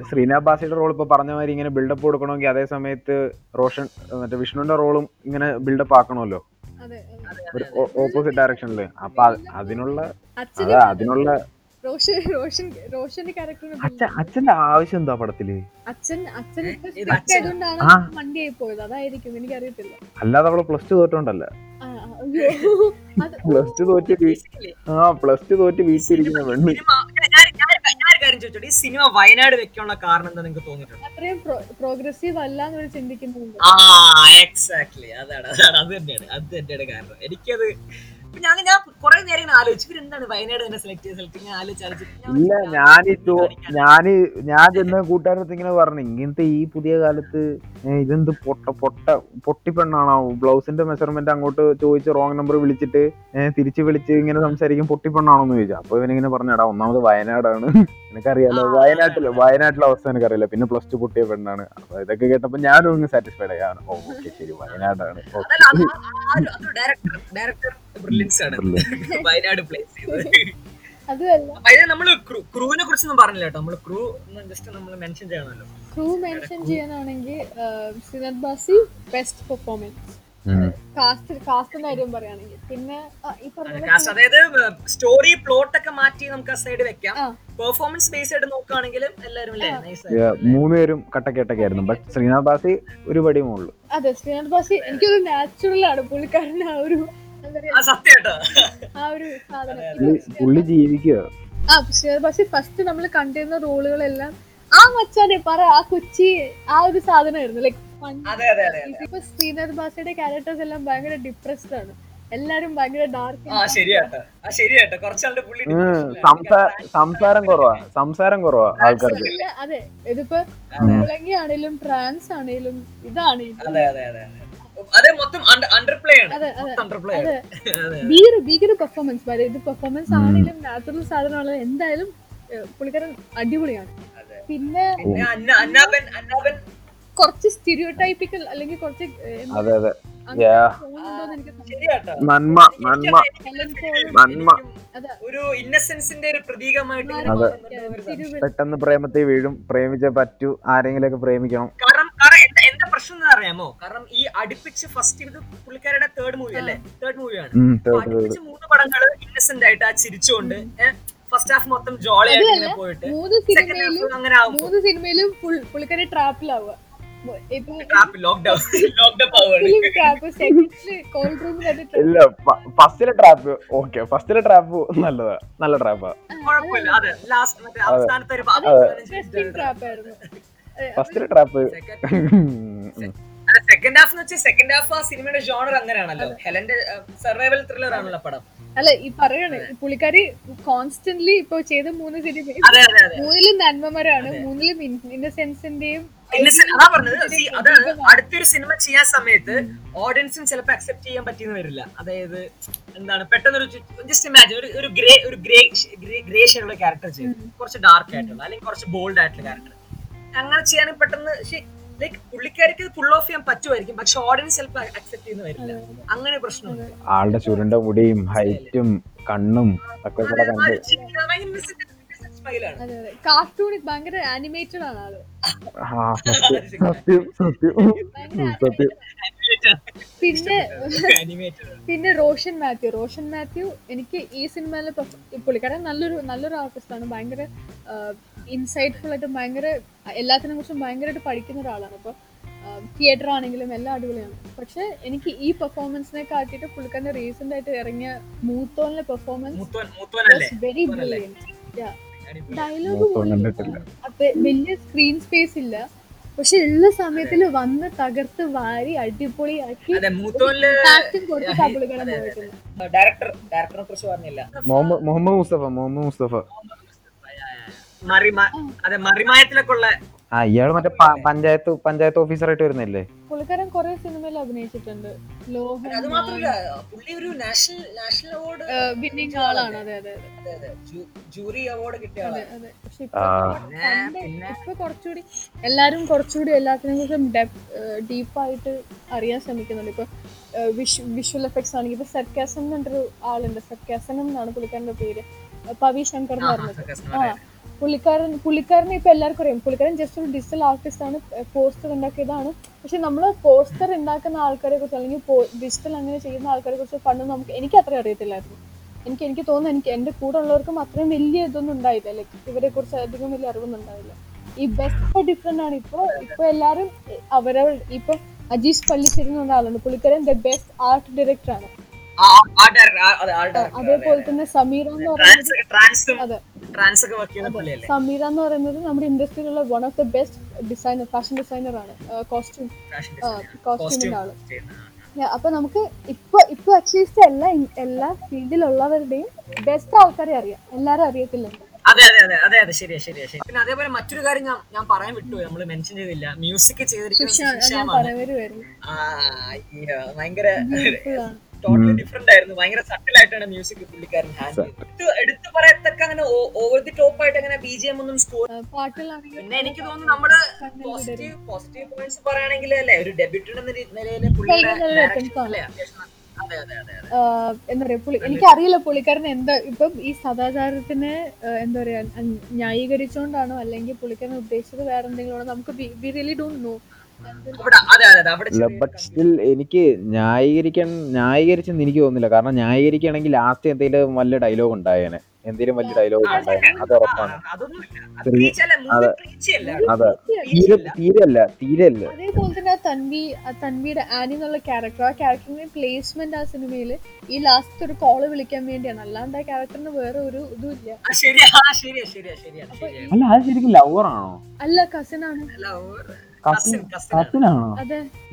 ശ്രീനാഥ് ബാസിയുടെ റോൾ ഇപ്പൊ പറഞ്ഞ മാതിരി ഇങ്ങനെ ബിൽഡപ്പ് കൊടുക്കണമെങ്കിൽ അതേ സമയത്ത് റോഷൻ മറ്റേ വിഷ്ണുവിന്റെ റോളും ഇങ്ങനെ ബിൽഡപ്പ് ആക്കണമല്ലോ. ഓപ്പോസിറ്റ് ഡയറക്ഷനിൽ അപ്പൊ അതിനുള്ള അതിനുള്ള അച്ഛന്റെ ആവശ്യം എന്താ പടത്തിൽ? അല്ലാതെ അവൾ പ്ലസ് ടു തോറ്റോണ്ടല്ല പ്ലസ് ടു തോറ്റ് ആ പ്ലസ് ടു തോറ്റ് വീട്ടിലിരിക്കുന്ന പെണ്ണ് സിനിമ ഞാൻ ഞാൻ- ഞാൻ- ഞാൻ ഒരു കാര്യം ചോദിച്ചോട്ടെ? ഈ സിനിമ വയനാട് വെക്കാനുള്ള കാരണം എന്താ നിങ്ങൾക്ക് തോന്നിയിട്ടുണ്ട്? അത്രയും പ്രോഗ്രസീവ് അല്ല എന്ന് ചിന്തിക്കുന്നുണ്ട്. ആ എക്സാക്ട്ലി അതാണ് അതാണ്. അത് തന്നെയാണ് അത് തന്നെയാണ് കാരണം. എനിക്കത് ഞാൻ ഞാൻ കുറെ നേരം ഇങ്ങനെ ആലോചിച്ചു. ഇവരെന്താണ് വയനാട് തന്നെ സെലക്ട് ചെയ്ത് സെലക്ട് ഇങ്ങനെ ആലോചിച്ച് ആലോചിച്ച്. ഞാൻ ചെന്ന കൂട്ടുകാരത്ത് ഇങ്ങനെ പറഞ്ഞു ഇങ്ങനത്തെ ഈ പുതിയ കാലത്ത് ഇതെന്ത് പൊട്ട പൊട്ട പൊട്ടിപ്പെണ്ണാണോ ബ്ലൗസിന്റെ മെഷർമെന്റ് അങ്ങോട്ട് ചോദിച്ച് റോങ് നമ്പർ വിളിച്ചിട്ട് തിരിച്ച് വിളിച്ച് ഇങ്ങനെ സംസാരിക്കും പൊട്ടിപ്പെണ്ണാണോന്ന് ചോദിച്ചു. അപ്പൊ ഇവനിങ്ങനെ പറഞ്ഞടാ ഒന്നാമത് വയനാടാണ്. എനിക്കറിയാലോ ആ, വയനാട്ടിൽ വയനാട്ടിലെ അവസ്ഥ എനിക്കറിയില്ല പിന്നെ പ്ലസ് ടു പൊട്ടിയ പെണ്ണാണ്. അപ്പൊ ഇതൊക്കെ കേട്ടപ്പോ ഞാനും ഒന്ന് സാറ്റിസ്ഫൈഡ് ആണ് ഓ ഓക്കെ ശരി വയനാടാണ്. ക്രൂവിനെ കുറിച്ചൊന്നും പറഞ്ഞില്ല കേട്ടോ. നമ്മൾ ക്രൂ ജസ്റ്റ് നമ്മൾ മെൻഷൻ ചെയ്യണമല്ലോ. ക്രൂ മെൻഷൻ ചെയ്യാനാണെങ്കിൽ സിനദ് ബാസി ബെസ്റ്റ് പെർഫോമൻസ് അതായത് സ്റ്റോറി പ്ലോട്ട് ഒക്കെ മാറ്റി നമുക്ക് ആ സൈഡ് വെക്കാം. പെർഫോമൻസ് ബേസ് ആയിട്ട് നോക്കുകയാണെങ്കിലും എല്ലാവരും അല്ലേ നൈസ് ആയിരുന്നു. ബട്ട് ശ്രീനാഥ് ബാസി ഒരു പടി മുകളിൽ. അതെ ശ്രീനാഥ് ബാസി എനിക്കൊരു നാച്ചുറൽ ആണ്. പുള്ളിക്കാരൻ ആ ഒരു ആ ഒരു പുള്ളി ജീവിക്കുക. ആ ശ്രീനാഥ് ബാസി ഫസ്റ്റ് നമ്മൾ കണ്ടിരുന്ന റോളുകളെല്ലാം ആ മച്ചാനെ പറ ആ കൊച്ചി ആ ഒരു സാധനമായിരുന്നു. ലൈക് അതെ അതെ അതെ. ഇപ്പൊ ശ്രീനാഥ് ബാസയുടെ ക്യാരക്ടേഴ്സ് എല്ലാം ഭയങ്കര ഡിപ്രസ്ഡ് ആണ്. എല്ലാരും ഭയങ്കര ഡാർക്ക് സംസാരം കുറവാ. സംസാരം കുറവാ ആൾക്കാർക്ക്. അതെ ഇതിപ്പോ മുളങ്ങി ആണേലും ട്രാൻസ് ആണേലും ഇതാണ് അതെ അതെ അതെ അതെ. അതെ മൊത്തം അണ്ടർപ്ലേ ആണ് ഭീകര ഭീകര പെർഫോമൻസ് വരെ ഇത് പെർഫോമൻസ് ആണെങ്കിലും നാച്ചുറൽ സാധനമാണ് എന്തായാലും പുള്ളിക്കാരൻ അടിപൊളിയാണ്. അതെ. പിന്നെ പിന്നെ അന്ന- അന്നാബൻ അന്നാബൻ കുറച്ച് സ്റ്റീരിയോടൈപ്പിക്കൽ അല്ലെങ്കിൽ കുറച്ച് അതെ അതെ. നന്മ നന്മ. നന്മ. ഒരു ഇന്നസെൻസിന്റെ ഒരു പ്രതീകമായിട്ട് പെട്ടെന്ന് പ്രേമത്തെ വീഴും. പ്രേമിച്ചേ പറ്റൂ. ആരെങ്കിലൊക്കെ പ്രേമിക്കണം. കാരണം കാരണം എന്താ എന്താ പ്രശ്നം എന്ന് അറിയാമോ? കാരണം ഈ അടുപ്പിച്ച് ഫസ്റ്റ് ഇത് പുള്ളിക്കാരുടെ തേർഡ് മൂവി അല്ലേ? തേർഡ് മൂവിയാണ് അടുപ്പിച്ച് മൂന്ന് പടങ്ങൾ ഇന്നസെന്റ് ആയിട്ട് ആ ചിരിച്ചുകൊണ്ട് ഫസ്റ്റ് ഹാഫ് മൊത്തം ജോളിയായിട്ട് പോയിട്ട് സെക്കൻഡ് ഹാഫ് അങ്ങനെ ആവും മൂന്ന് സിനിമയിലും പുള്ളിക്കാരി ട്രാപ്പിലാവുക ഇല്ല ഫസ്റ്റിലെ ട്രാപ്പ് ഓക്കെ ഫസ്റ്റിലെ ട്രാപ്പ് നല്ലതാ നല്ല ട്രാപ്പാ കുഴപ്പമില്ല. അതെ ലാസ്റ്റ് മറ്റേ അവസാനത്തെ ഒരു ഇൻട്രസ്റ്റിംഗ് ട്രാപ്പ് ആയിരുന്നു. ഫസ്റ്റിലെ ട്രാപ്പ് സെക്കൻഡ് ഹാഫ് എന്ന് വെച്ചാൽ സെക്കൻഡ് ഹാഫ് ആ സിനിമയുടെ ജോണർ അങ്ങനെയാണല്ലോ. ഹെലന്റെ സർവൈവൽ ത്രില്ലർ ആണല്ലോ പടം. അല്ല ഈ പറയാണ് പുള്ളിക്കാരി കോൺസ്റ്റന്റ്ലി ഇപ്പൊ ചെയ്ത മൂന്ന് സിനിമ അതെ അതെ അതെ. മൂന്നിലും നന്മമരാണ് മൂന്നിലും ഇന്നസെൻസിന്റെയും അതാ പറഞ്ഞത് അതാണ് അടുത്തൊരു സിനിമ ചെയ്യാൻ സമയത്ത് ഓഡിയൻസിന് ചിലപ്പോൾ അക്സെപ്റ്റ് ചെയ്യാൻ പറ്റിയെന്ന് വരില്ല അതായത് എന്താണ് പെട്ടെന്നൊരു ജസ്റ്റ് ഇമാജിൻ ഒരു ഒരു ഗ്രേ ഒരു ഗ്രേ ഗ്രേ ഷെയ്ഡുള്ള ക്യാരക്ടർ ചെയ്യും കുറച്ച് ഡാർക്ക് ആയിട്ടുള്ള അല്ലെങ്കിൽ കുറച്ച് ബോൾഡ് ആയിട്ടുള്ള ക്യാരക്ടർ അങ്ങനെ ചെയ്യാണെങ്കിൽ പെട്ടെന്ന് ലൈക്ക് പുള്ളിക്കാർക്ക് ഫുൾ ഓഫ് ചെയ്യാൻ പറ്റുമായിരിക്കും പക്ഷെ ഓഡിയൻസ് ചിലപ്പോൾ അക്സെപ്റ്റ് ചെയ്യുന്ന വരില്ല അങ്ങനെ പ്രശ്നമുണ്ട് ആളുടെ ചുരുണ്ട മുടിയും ഹൈറ്റും കണ്ണും ഒക്കെ കൂടെ കണ്ട് കാർട്ടൂൺ ഭയങ്കര ആനിമേറ്റഡ് ആണ് ആൾ. ആ, സത്യം സത്യം സത്യം. പിന്നെ പിന്നെ റോഷൻ മാത്യു. റോഷൻ മാത്യു എനിക്ക് ഈ സിനിമയിലെ പുള്ളിക്കാരൻ നല്ലൊരു നല്ലൊരു ആർട്ടിസ്റ്റ് ആണ്. ഭയങ്കര ഇൻസൈറ്റ്ഫുൾ ആയിട്ട് ഭയങ്കര എല്ലാത്തിനെ കുറിച്ചും ഭയങ്കരമായിട്ട് പഠിക്കുന്ന ഒരാളാണ്. അപ്പോൾ തിയേറ്റർ ആണെങ്കിലും എല്ലാം അടിപൊളിയാണ്. പക്ഷെ എനിക്ക് ഈ പെർഫോമൻസിനെ കാട്ടിട്ട് പുള്ളിക്കാരന്റെ റീസെന്റ് ആയിട്ട് ഇറങ്ങിയ മൂത്തോനിലെ performance very brilliant brilliant dialogue വലിയ സ്ക്രീൻ സ്പേസ് ഇല്ല. പക്ഷെ ഉള്ള സമയത്തിൽ വന്ന് തകർത്ത് വാരി അടിപൊളിയാക്കി ഡയറക്ടർ ഡയറക്ടറെ കുറിച്ച് പറഞ്ഞില്ല. മുഹമ്മദ് മുസ്തഫ മുഹമ്മദ് മുസ്തഫ. മറിമായത്തിലൊക്കെ ഉള്ള ആ ഇയാൾ മറ്റേ പ- പഞ്ചായത്ത് പഞ്ചായത്ത് ഓഫീസറായിട്ട് വരുന്നില്ലേ? പുള്ളിക്കാരൻ കുറെ സിനിമയിൽ അഭിനയിച്ചിട്ടുണ്ട്. ലോഹൻ അത് മാത്രമല്ല പുള്ളി ഒരു നാഷണൽ നാഷണൽ അവാർഡ് winning ആളാണ്. അതെ അതെ അതെ. ജൂറി അവാർഡ് കിട്ടിയ അതെ ആളാണ്. അതെ. പക്ഷെ ആ. ഇപ്പൊ പണ്ട് ഇപ്പൊ കുറച്ചുകൂടി എല്ലാരും കുറച്ചുകൂടി എല്ലാത്തിനെ കുറിച്ചും ഡീപ്പായിട്ട് അറിയാൻ ശ്രമിക്കുന്നുണ്ട്. ഇപ്പൊ വിഷ്വൽ എഫക്ട്സ് ആണെങ്കിൽ ഇപ്പൊ സർക്കാസം എന്നൊരു ആളുണ്ട്. സർക്കാസനം എന്നാണ് പുള്ളിക്കാരന്റെ പേര്? പവി ശങ്കർ എന്ന് പറഞ്ഞത് ആ. പുള്ളിക്കാരൻ പുള്ളിക്കാരനെ ഇപ്പൊ എല്ലാവർക്കും അറിയാം പുള്ളിക്കാരൻ ജസ്റ്റ് ഒരു ഡിജിറ്റൽ ആർട്ടിസ്റ്റ് ആണ് പോസ്റ്റർ ഉണ്ടാക്കിയതാണ് പക്ഷെ നമ്മൾ പോസ്റ്റർ ഉണ്ടാക്കുന്ന ആൾക്കാരെ കുറിച്ച് അല്ലെങ്കിൽ ഡിജിറ്റൽ അങ്ങനെ ചെയ്യുന്ന ആൾക്കാരെ കുറിച്ച് പണ്ട് നമുക്ക് എനിക്ക് അത്ര അറിയത്തില്ലായിരുന്നു എനിക്ക് എനിക്ക് തോന്നുന്നു എനിക്ക് എന്റെ കൂടെ ഉള്ളവർക്കും അത്രയും വലിയ ഇതൊന്നും ഉണ്ടായില്ല ലൈക്ക് ഇവരെ കുറിച്ച് അധികം വലിയ അറിവൊന്നും ഉണ്ടായില്ല ഈ ബെസ്റ്റ് ഇപ്പൊ ഡിഫറെന്റ് ആണ് ഇപ്പൊ ഇപ്പൊ എല്ലാവരും അവരവർ ഇപ്പൊ അജീഷ് പള്ളിശ്ശേരി എന്ന് പറഞ്ഞ ആളുണ്ട് പുള്ളിക്കാരൻ ദ ബെസ്റ്റ് ആർട്ട് ഡയറക്ടർ ആണ് അതേപോലെ തന്നെ സമീറ എന്ന് പറയുന്നത് അതെ ട്രാൻസ് ഒക്കെ വർക്ക് ചെയ്യുന്ന പുള്ളിയല്ലേ സമീറ എന്ന് പറയുന്നത് നമ്മുടെ ഇൻഡസ്ട്രിയിലുള്ള one of the best designer fashion designer ആണ്. കോസ്റ്റ്യൂം കോസ്റ്റ്യൂമിന്റെ ആൾ. അപ്പൊ നമുക്ക് ഇപ്പൊ ഇപ്പൊ അറ്റ്ലീസ്റ്റ് എല്ലാ എല്ലാ ഫീൽഡിലുള്ളവരുടെയും ബെസ്റ്റ് ആൾക്കാരെ അറിയാം. എല്ലാരും അറിയത്തില്ല? അതെ അതെ അതെ അതെ അതെ. ശരിയാ ശരിയാ ശരി പിന്നെ അതേപോലെ മറ്റൊരു കാര്യം ഞാൻ ഞാൻ പറയാൻ വിട്ടു നമ്മൾ മെൻഷൻ ചെയ്തില്ല. മ്യൂസിക് അയ്യോ, ഭയങ്കര. ടോട്ടലി ഡിഫറെന്റ് ആയിരുന്നു. ഭയങ്കര സട്ടിൽ ആയിട്ടാണ് മ്യൂസിക് പുള്ളിക്കാരൻ ഹാൻഡിൽ എടുത്തു പറയത്തക്ക അങ്ങനെ ഓവർ ദി ടോപ്പ് ആയിട്ട് അങ്ങനെ ബി ജി എം ഒന്നും സ്കോർ പിന്നെ എനിക്ക് തോന്നുന്നു നമ്മൾ പോസിറ്റീവ് പോസിറ്റീവ് പോയിന്റ്സ് പറയുകയാണെങ്കിൽ അല്ലേ ഒരു ഡെബ്യൂട്ടഡ് എന്ന നിലയിൽ പുള്ളിയുടെ അത്യാവശ്യം എന്താ പറയാ പുള്ളി എനിക്കറിയില്ല പുള്ളിക്കാരൻ എന്താ ഇപ്പം ഈ സദാചാരത്തിനെ എന്താ പറയാ ന്യായീകരിച്ചോണ്ടാണോ അല്ലെങ്കിൽ പുള്ളിക്കാരൻ ഉദ്ദേശിച്ചത് വേറെ എന്തെങ്കിലും നമുക്ക് വി റിയലി ഡോണ്ട് നോ അവിടെ അതെ അതെ അതെ അവിടെ ഇല്ല ചെറിയൊരു ബട്ട് സ്റ്റിൽ എനിക്ക് ന്യായീകരിക്കാൻ ന്യായീകരിച്ചെന്ന് എനിക്ക് തോന്നുന്നില്ല. കാരണം ന്യായീകരിക്കുകയാണെങ്കിൽ ലാസ്റ്റ് എന്തെങ്കിലും വലിയ ഡയലോഗ് ഉണ്ടായേനെ. എന്തെങ്കിലും വലിയ ഡയലോഗ് ഉണ്ടായേനെ. അത് ഉറപ്പാണ്. അത് തീരെ തീരല്ല തീരെ അല്ല. തീരെ അല്ല അതേപോലെ തന്നെ തൻവി തൻവിയുടെ ആനി എന്നുള്ള ക്യാരക്ടർ ആ ക്യാരക്ടറിന്റെ പ്ലേസ്മെന്റ് ആ സിനിമയിൽ ഈ ലാസ്റ്റ് ഒരു കോൾ വിളിക്കാൻ വേണ്ടിയാണ്. അല്ലാണ്ട് ആ ക്യാരക്ടറിന് വേറെ ഒരു ഇതും ഇല്ല. അല്ല അത് ശരിക്കും ലവറാണോ അല്ല കസിൻ ആണ്. കസിനാണോ.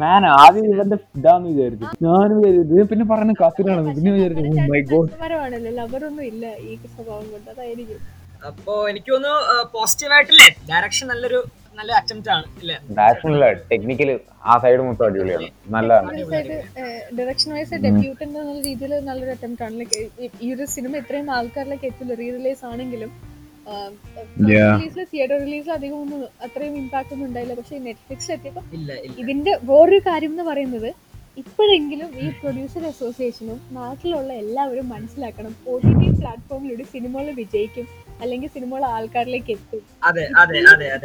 ഞാൻ ആദ്യം ഇവന്റെ ഇതാന്ന് വിചാരിച്ചു. ഞാൻ വിചാരിച്ചു ഇത് പിന്നെ പറഞ്ഞു കസിനാണെന്ന് പിന്നെ വിചാരിച്ചു "Oh മൈ ഗോഡ് മരമാണല്ലോ ലവറൊന്നും ഇല്ല ഈ സ്വഭാവം കൊണ്ട്. അപ്പോ എനിക്ക് തോന്നുന്നു പോസിറ്റീവ് ആയിട്ടില്ലേ? ഡയറക്ഷൻ നല്ലൊരു നല്ല അറ്റംപ്റ്റ് ആണ് ഇല്ലേ? നാഷണൽ ടെക്നിക്കൽ ആ സൈഡ് മൊത്തം അടിപൊളിയാണ്. നല്ലതാണ്. ഡയറക്ഷൻ വൈസ് ഡെബ്യൂട്ട് എന്നുള്ള രീതിയിൽ നല്ലൊരു അറ്റംപ്റ്റ് ആണ്. ഈ- ഒരു സിനിമ ഇത്രയും ആൾക്കാരിലേക്ക് എത്തില്ല റീ റിലീസ് ആണെങ്കിലും. റിലീസിൽ തിയേറ്റർ റിലീസിൽ അധികം ഒന്നും അത്രയും ഇമ്പാക്ട് ഒന്നും ഉണ്ടായില്ല. പക്ഷെ നെറ്റ്ഫ്ലിക്സിൽ എത്തിയപ്പോൾ ഇതിന്റെ വേറൊരു കാര്യം എന്ന് പറയുന്നത് ഇപ്പോഴെങ്കിലും ഈ പ്രൊഡ്യൂസർ അസോസിയേഷനും നാട്ടിലുള്ള എല്ലാവരും മനസ്സിലാക്കണം. ഒ ടി ടി പ്ലാറ്റ്ഫോമിലൂടെ സിനിമകൾ വിജയിക്കും. അല്ലെങ്കിൽ സിനിമകൾ ആൾക്കാരിലേക്ക് എത്തും.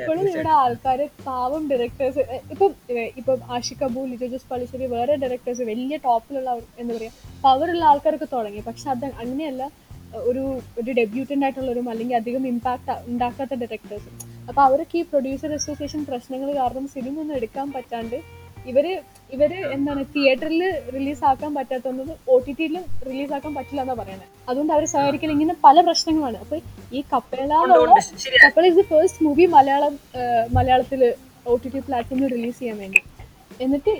ഇപ്പോഴും ഇവിടെ ആൾക്കാര് പാവം ഡയറക്ടേഴ്സ് ഇപ്പം ഇപ്പം ആഷിഖ് കപൂർ ലിജോ ജോസ് പള്ളിശ്ശേരി വേറെ ഡയറക്ടേഴ്സ് വലിയ ടോപ്പിലുള്ള എന്താ പറയാ പവറുള്ള ആൾക്കാരൊക്കെ തുടങ്ങി. പക്ഷെ അത് അങ്ങനെയല്ല. ഒരു ഒരു ഡെബ്യൂട്ടന്റ് ആയിട്ടുള്ളവരും അല്ലെങ്കിൽ അധികം ഇമ്പാക്ട് ഉണ്ടാക്കാത്ത ഡയറക്ടേഴ്സ് അപ്പോൾ അവരൊക്കെ ഈ പ്രൊഡ്യൂസർ അസോസിയേഷൻ പ്രശ്നങ്ങൾ കാരണം സിനിമ ഒന്നും എടുക്കാൻ പറ്റാണ്ട് ഇവർ ഇവർ എന്താണ് തിയേറ്ററിൽ റിലീസ് ആക്കാൻ പറ്റാത്തത് ഒ ടി ടിയിൽ റിലീസ് ആക്കാൻ പറ്റില്ല എന്നാ പറയുന്നത് അതുകൊണ്ട് അവർ സഹകരിക്കൽ ഇങ്ങനെ പല പ്രശ്നങ്ങളാണ്. അപ്പോൾ ഈ Kappela couple is the first movie Malayalam മലയാളത്തിൽ ഒ ടി ടി പ്ലാറ്റ്ഫോമിൽ റിലീസ് ചെയ്യാൻ വേണ്ടി. എന്നിട്ട്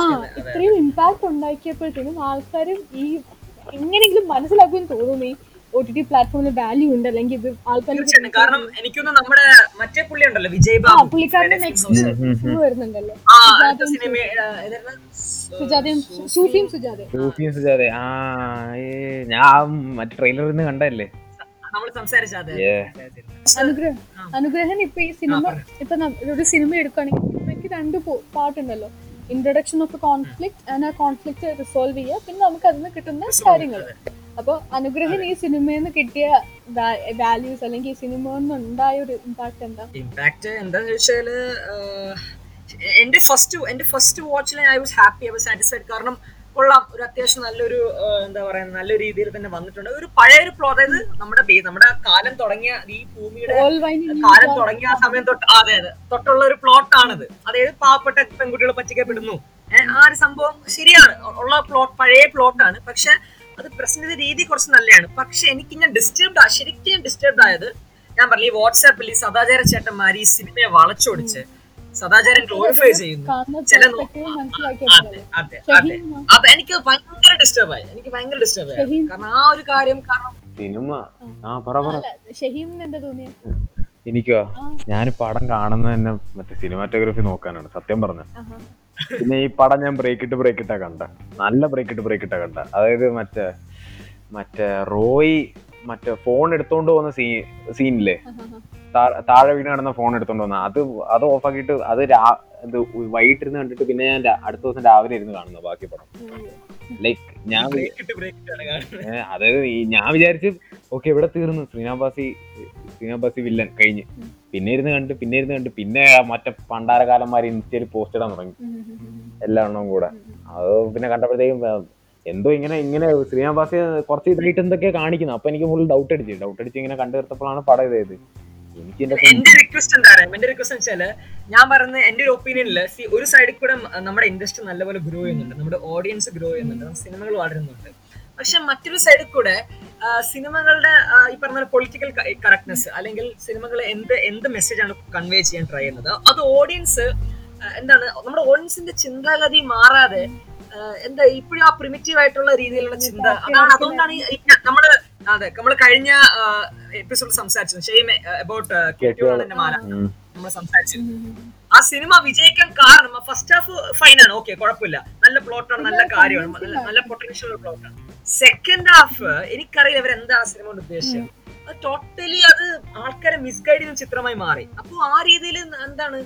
ആ ഇത്രയും ഇമ്പാക്ട് ഉണ്ടാക്കിയപ്പോഴത്തേനും ആൾക്കാരും ഈ എങ്ങനെയെങ്കിലും മനസ്സിലാക്കുമെന്ന് തോന്നുന്നു ഒ ടി ടി പ്ലാറ്റ്ഫോമിന് വാല്യൂ ഉണ്ട് അല്ലെങ്കിൽ ഇത് കാരണം ആൾക്കാർക്ക് നമ്മുടെ മറ്റേ പുള്ളി ഉണ്ടല്ലോ വിജയ് ബാബു. ഫുൾ വരുന്നുണ്ടല്ലോ. സൂഫിയും സുജാതെ ആ. ഞാൻ മറ്റേ ട്രെയിലറിൽ നിന്ന് കണ്ടല്ലേ നമ്മൾ സംസാരിച്ച അതെ. Yeah. അനുഗ്രഹം അനുഗ്രഹൻ ഇപ്പൊ ഈ സിനിമ ഇപ്പൊ ഒരു സിനിമ എടുക്കുകയാണെങ്കിൽ സിനിമയ്ക്ക് രണ്ട് പാട്ടുണ്ടല്ലോ. ഇൻട്രൊഡക്ഷൻ ഓഫ് കോൺഫ്ലിക്ട് ആൻഡ് ആ കോൺഫ്ലിക്ട് റിസോൾവ് ചെയ്യുക. പിന്നെ നമുക്ക് അതിൽ നിന്ന് കിട്ടുന്ന കാര്യങ്ങൾ. അപ്പൊ അനുഗ്രഹൻ ഈ സിനിമയിൽ നിന്ന് കിട്ടിയ വാല്യൂസ് അല്ലെങ്കിൽ ഈ സിനിമ ഉണ്ടായ ഒരു ഇമ്പാക്ട് എന്താ? ഇമ്പാക്ട് എന്താന്ന് വെച്ചാൽ എന്റെ ഫസ്റ്റ് എന്റെ first വാച്ചിൽ I was happy I was satisfied കാരണം കൊള്ളാം. ഒരു അത്യാവശ്യം നല്ലൊരു എന്താ പറയാ നല്ല രീതിയിൽ തന്നെ വന്നിട്ടുണ്ട്. ഒരു പഴയ ഒരു പ്ലോ അതായത് നമ്മുടെ ബേ- നമ്മുടെ കാലം തുടങ്ങിയ ഈ ഭൂമിയുടെ കാലം തുടങ്ങിയ ആ സമയം തൊട്ട് അതെ അതെ തൊട്ടുള്ള ഒരു പ്ലോട്ട് ആണിത്. അതായത് പാവപ്പെട്ട പെൺകുട്ടികൾ പറ്റിക്കപ്പെടുന്നു. ഏഹ് ആ ഒരു സംഭവം ശരിയാണ്. ഉള്ള പ്ലോട്ട് പഴയ പ്ലോട്ടാണ് പക്ഷെ അത് പ്രസന്റ് രീതി കുറച്ച് നല്ലതാണ് പക്ഷെ എനിക്ക് ഞാൻ ഡിസ്റ്റർബ്ഡ് ശരിക്കും ഡിസ്റ്റർബ് ഡിസ്റ്റർബ്ഡ് ആയത് ഞാൻ പറഞ്ഞു ഈ വാട്സാപ്പിൽ ഈ സദാചാര ചേട്ടന്മാർ ഈ സിനിമയെ വളച്ചൊടിച്ച് സദാചാരം ഗ്ലോറിഫൈ ചെയ്യുന്നു. കാണുന്ന ചില അതെ അതെ അതെ. അത് എനിക്ക് ഭയങ്കര ഡിസ്റ്റർബ് ആയി. എനിക്ക് ഭയങ്കര ഡിസ്റ്റർബ് ആയി. കാരണം ആ ഒരു കാര്യം കാരണം സിനിമ. ആ. പറ പറ. എന്താ തോന്നിയത് എനിക്കോ? ആ. ഞാൻ പടം കാണുന്നത് തന്നെ മറ്റേ സിനിമാറ്റോഗ്രഫി നോക്കാനാണ്. സത്യം പറഞ്ഞ. പിന്നെ ഈ പടം ഞാൻ ബ്രേക്ക് ഇട്ട് ബ്രേക്ക് ഇട്ടാ കണ്ട. നല്ല ബ്രേക്ക് ഇട്ട് ബ്രേക്ക് ഇട്ടാ കണ്ട. അതായത് മറ്റേ മറ്റേ റോയി മറ്റേ ഫോൺ എടുത്തോണ്ട് പോകുന്ന സീ സീനില്ലേ? താഴെ വീണ് കിടന്ന ഫോൺ എടുത്തോണ്ട് വന്ന. അത് അത് ഓഫാക്കിയിട്ട് അത് രാ- ഇത് വൈകിട്ടിരുന്ന് കണ്ടിട്ട് പിന്നെ ഞാൻ അടുത്ത ദിവസം രാവിലെ ഇരുന്ന് കാണുന്നു ബാക്കി പടം. ലൈക്ക് ഞാൻ അതായത് ഞാൻ വിചാരിച്ചു ഓക്കെ ഇവിടെ തീർന്നു. ശ്രീനാബാസി ശ്രീനാബാസി വില്ലൻ കഴിഞ്ഞ്. പിന്നെ ഇരുന്ന് കണ്ട് പിന്നെ ഇരുന്ന് കണ്ട് പിന്നെ മറ്റേ പണ്ടാരകാലന്മാർ ഇൻസ്റ്റയിൽ പോസ്റ്റ് ഇടാൻ തുടങ്ങി. എല്ലാ എണ്ണവും കൂടെ. അത് പിന്നെ കണ്ടപ്പോഴത്തേക്കും എന്തോ ഇങ്ങനെ ഇങ്ങനെ ശ്രീനാബാസി കുറച്ച് ഇതായിട്ട് എന്തൊക്കെയാ കാണിക്കുന്നത് അപ്പൊ എനിക്ക് ഫുൾ ഡൗട്ട് അടിച്ചു. ഡൗട്ട് അടിച്ച് ഇങ്ങനെ കണ്ടു തീർത്തപ്പോഴാണ് പടം ഇതായത് എന്റെ റിക്വസ്റ്റ് എന്താ പറയാ എന്റെ റിക്വസ്റ്റ് വെച്ചാൽ ഞാൻ പറയുന്ന എന്റെ ഒരു ഒപ്പീനിയനിൽ ഒരു സൈഡിൽ കൂടെ നമ്മുടെ ഇൻഡസ്ട്രി നല്ലപോലെ ഗ്രോ ചെയ്യുന്നുണ്ട്. നമ്മുടെ ഓഡിയൻസ് ഗ്രോ ചെയ്യുന്നുണ്ട്. നമ്മുടെ സിനിമകൾ വളരുന്നുണ്ട്. പക്ഷെ മറ്റൊരു സൈഡിൽ കൂടെ സിനിമകളുടെ ഈ പറഞ്ഞ പൊളിറ്റിക്കൽ കറക്റ്റ്നെസ് അല്ലെങ്കിൽ സിനിമകൾ എന്ത് എന്ത് മെസ്സേജ് ആണ് കൺവേ ചെയ്യാൻ ട്രൈ ചെയ്യുന്നത്? അത് ഓഡിയൻസ് എന്താണ് നമ്മുടെ ഓഡിയൻസിന്റെ ചിന്താഗതി മാറാതെ എന്താ ഇപ്പോഴും ആ പ്രിമിറ്റീവ് ആയിട്ടുള്ള രീതിയിലുള്ള ചിന്ത അതാണ് അതുകൊണ്ടാണ് നമ്മൾ അതെ നമ്മൾ കഴിഞ്ഞ എപ്പിസോഡ് സംസാരിച്ചു ഷെയ്മെ അബൌട്ട് മാല. നമ്മൾ ഉം. ആ സിനിമ വിജയിക്കാൻ കാരണം ഫസ്റ്റ് ഹാഫ് ഫൈൻ ആണ്. ഓക്കെ കുഴപ്പമില്ല. നല്ല പ്ലോട്ടാണ് നല്ല കാര്യമാണ്. നല്ല- പൊട്ടൻഷ്യൽ പ്ലോട്ടാണ് സെക്കൻഡ് ഹാഫ് എനിക്കറിയില്ല ഇവർ എന്താ സിനിമ കൊണ്ട് ഉദ്ദേശിച്ചത്. അത് ടോട്ടലി അത് ആൾക്കാരെ മിസ്ഗൈഡ് ചെയ്യുന്ന ചിത്രമായി മാറി. അപ്പൊ ആ രീതിയിൽ എന്താണ്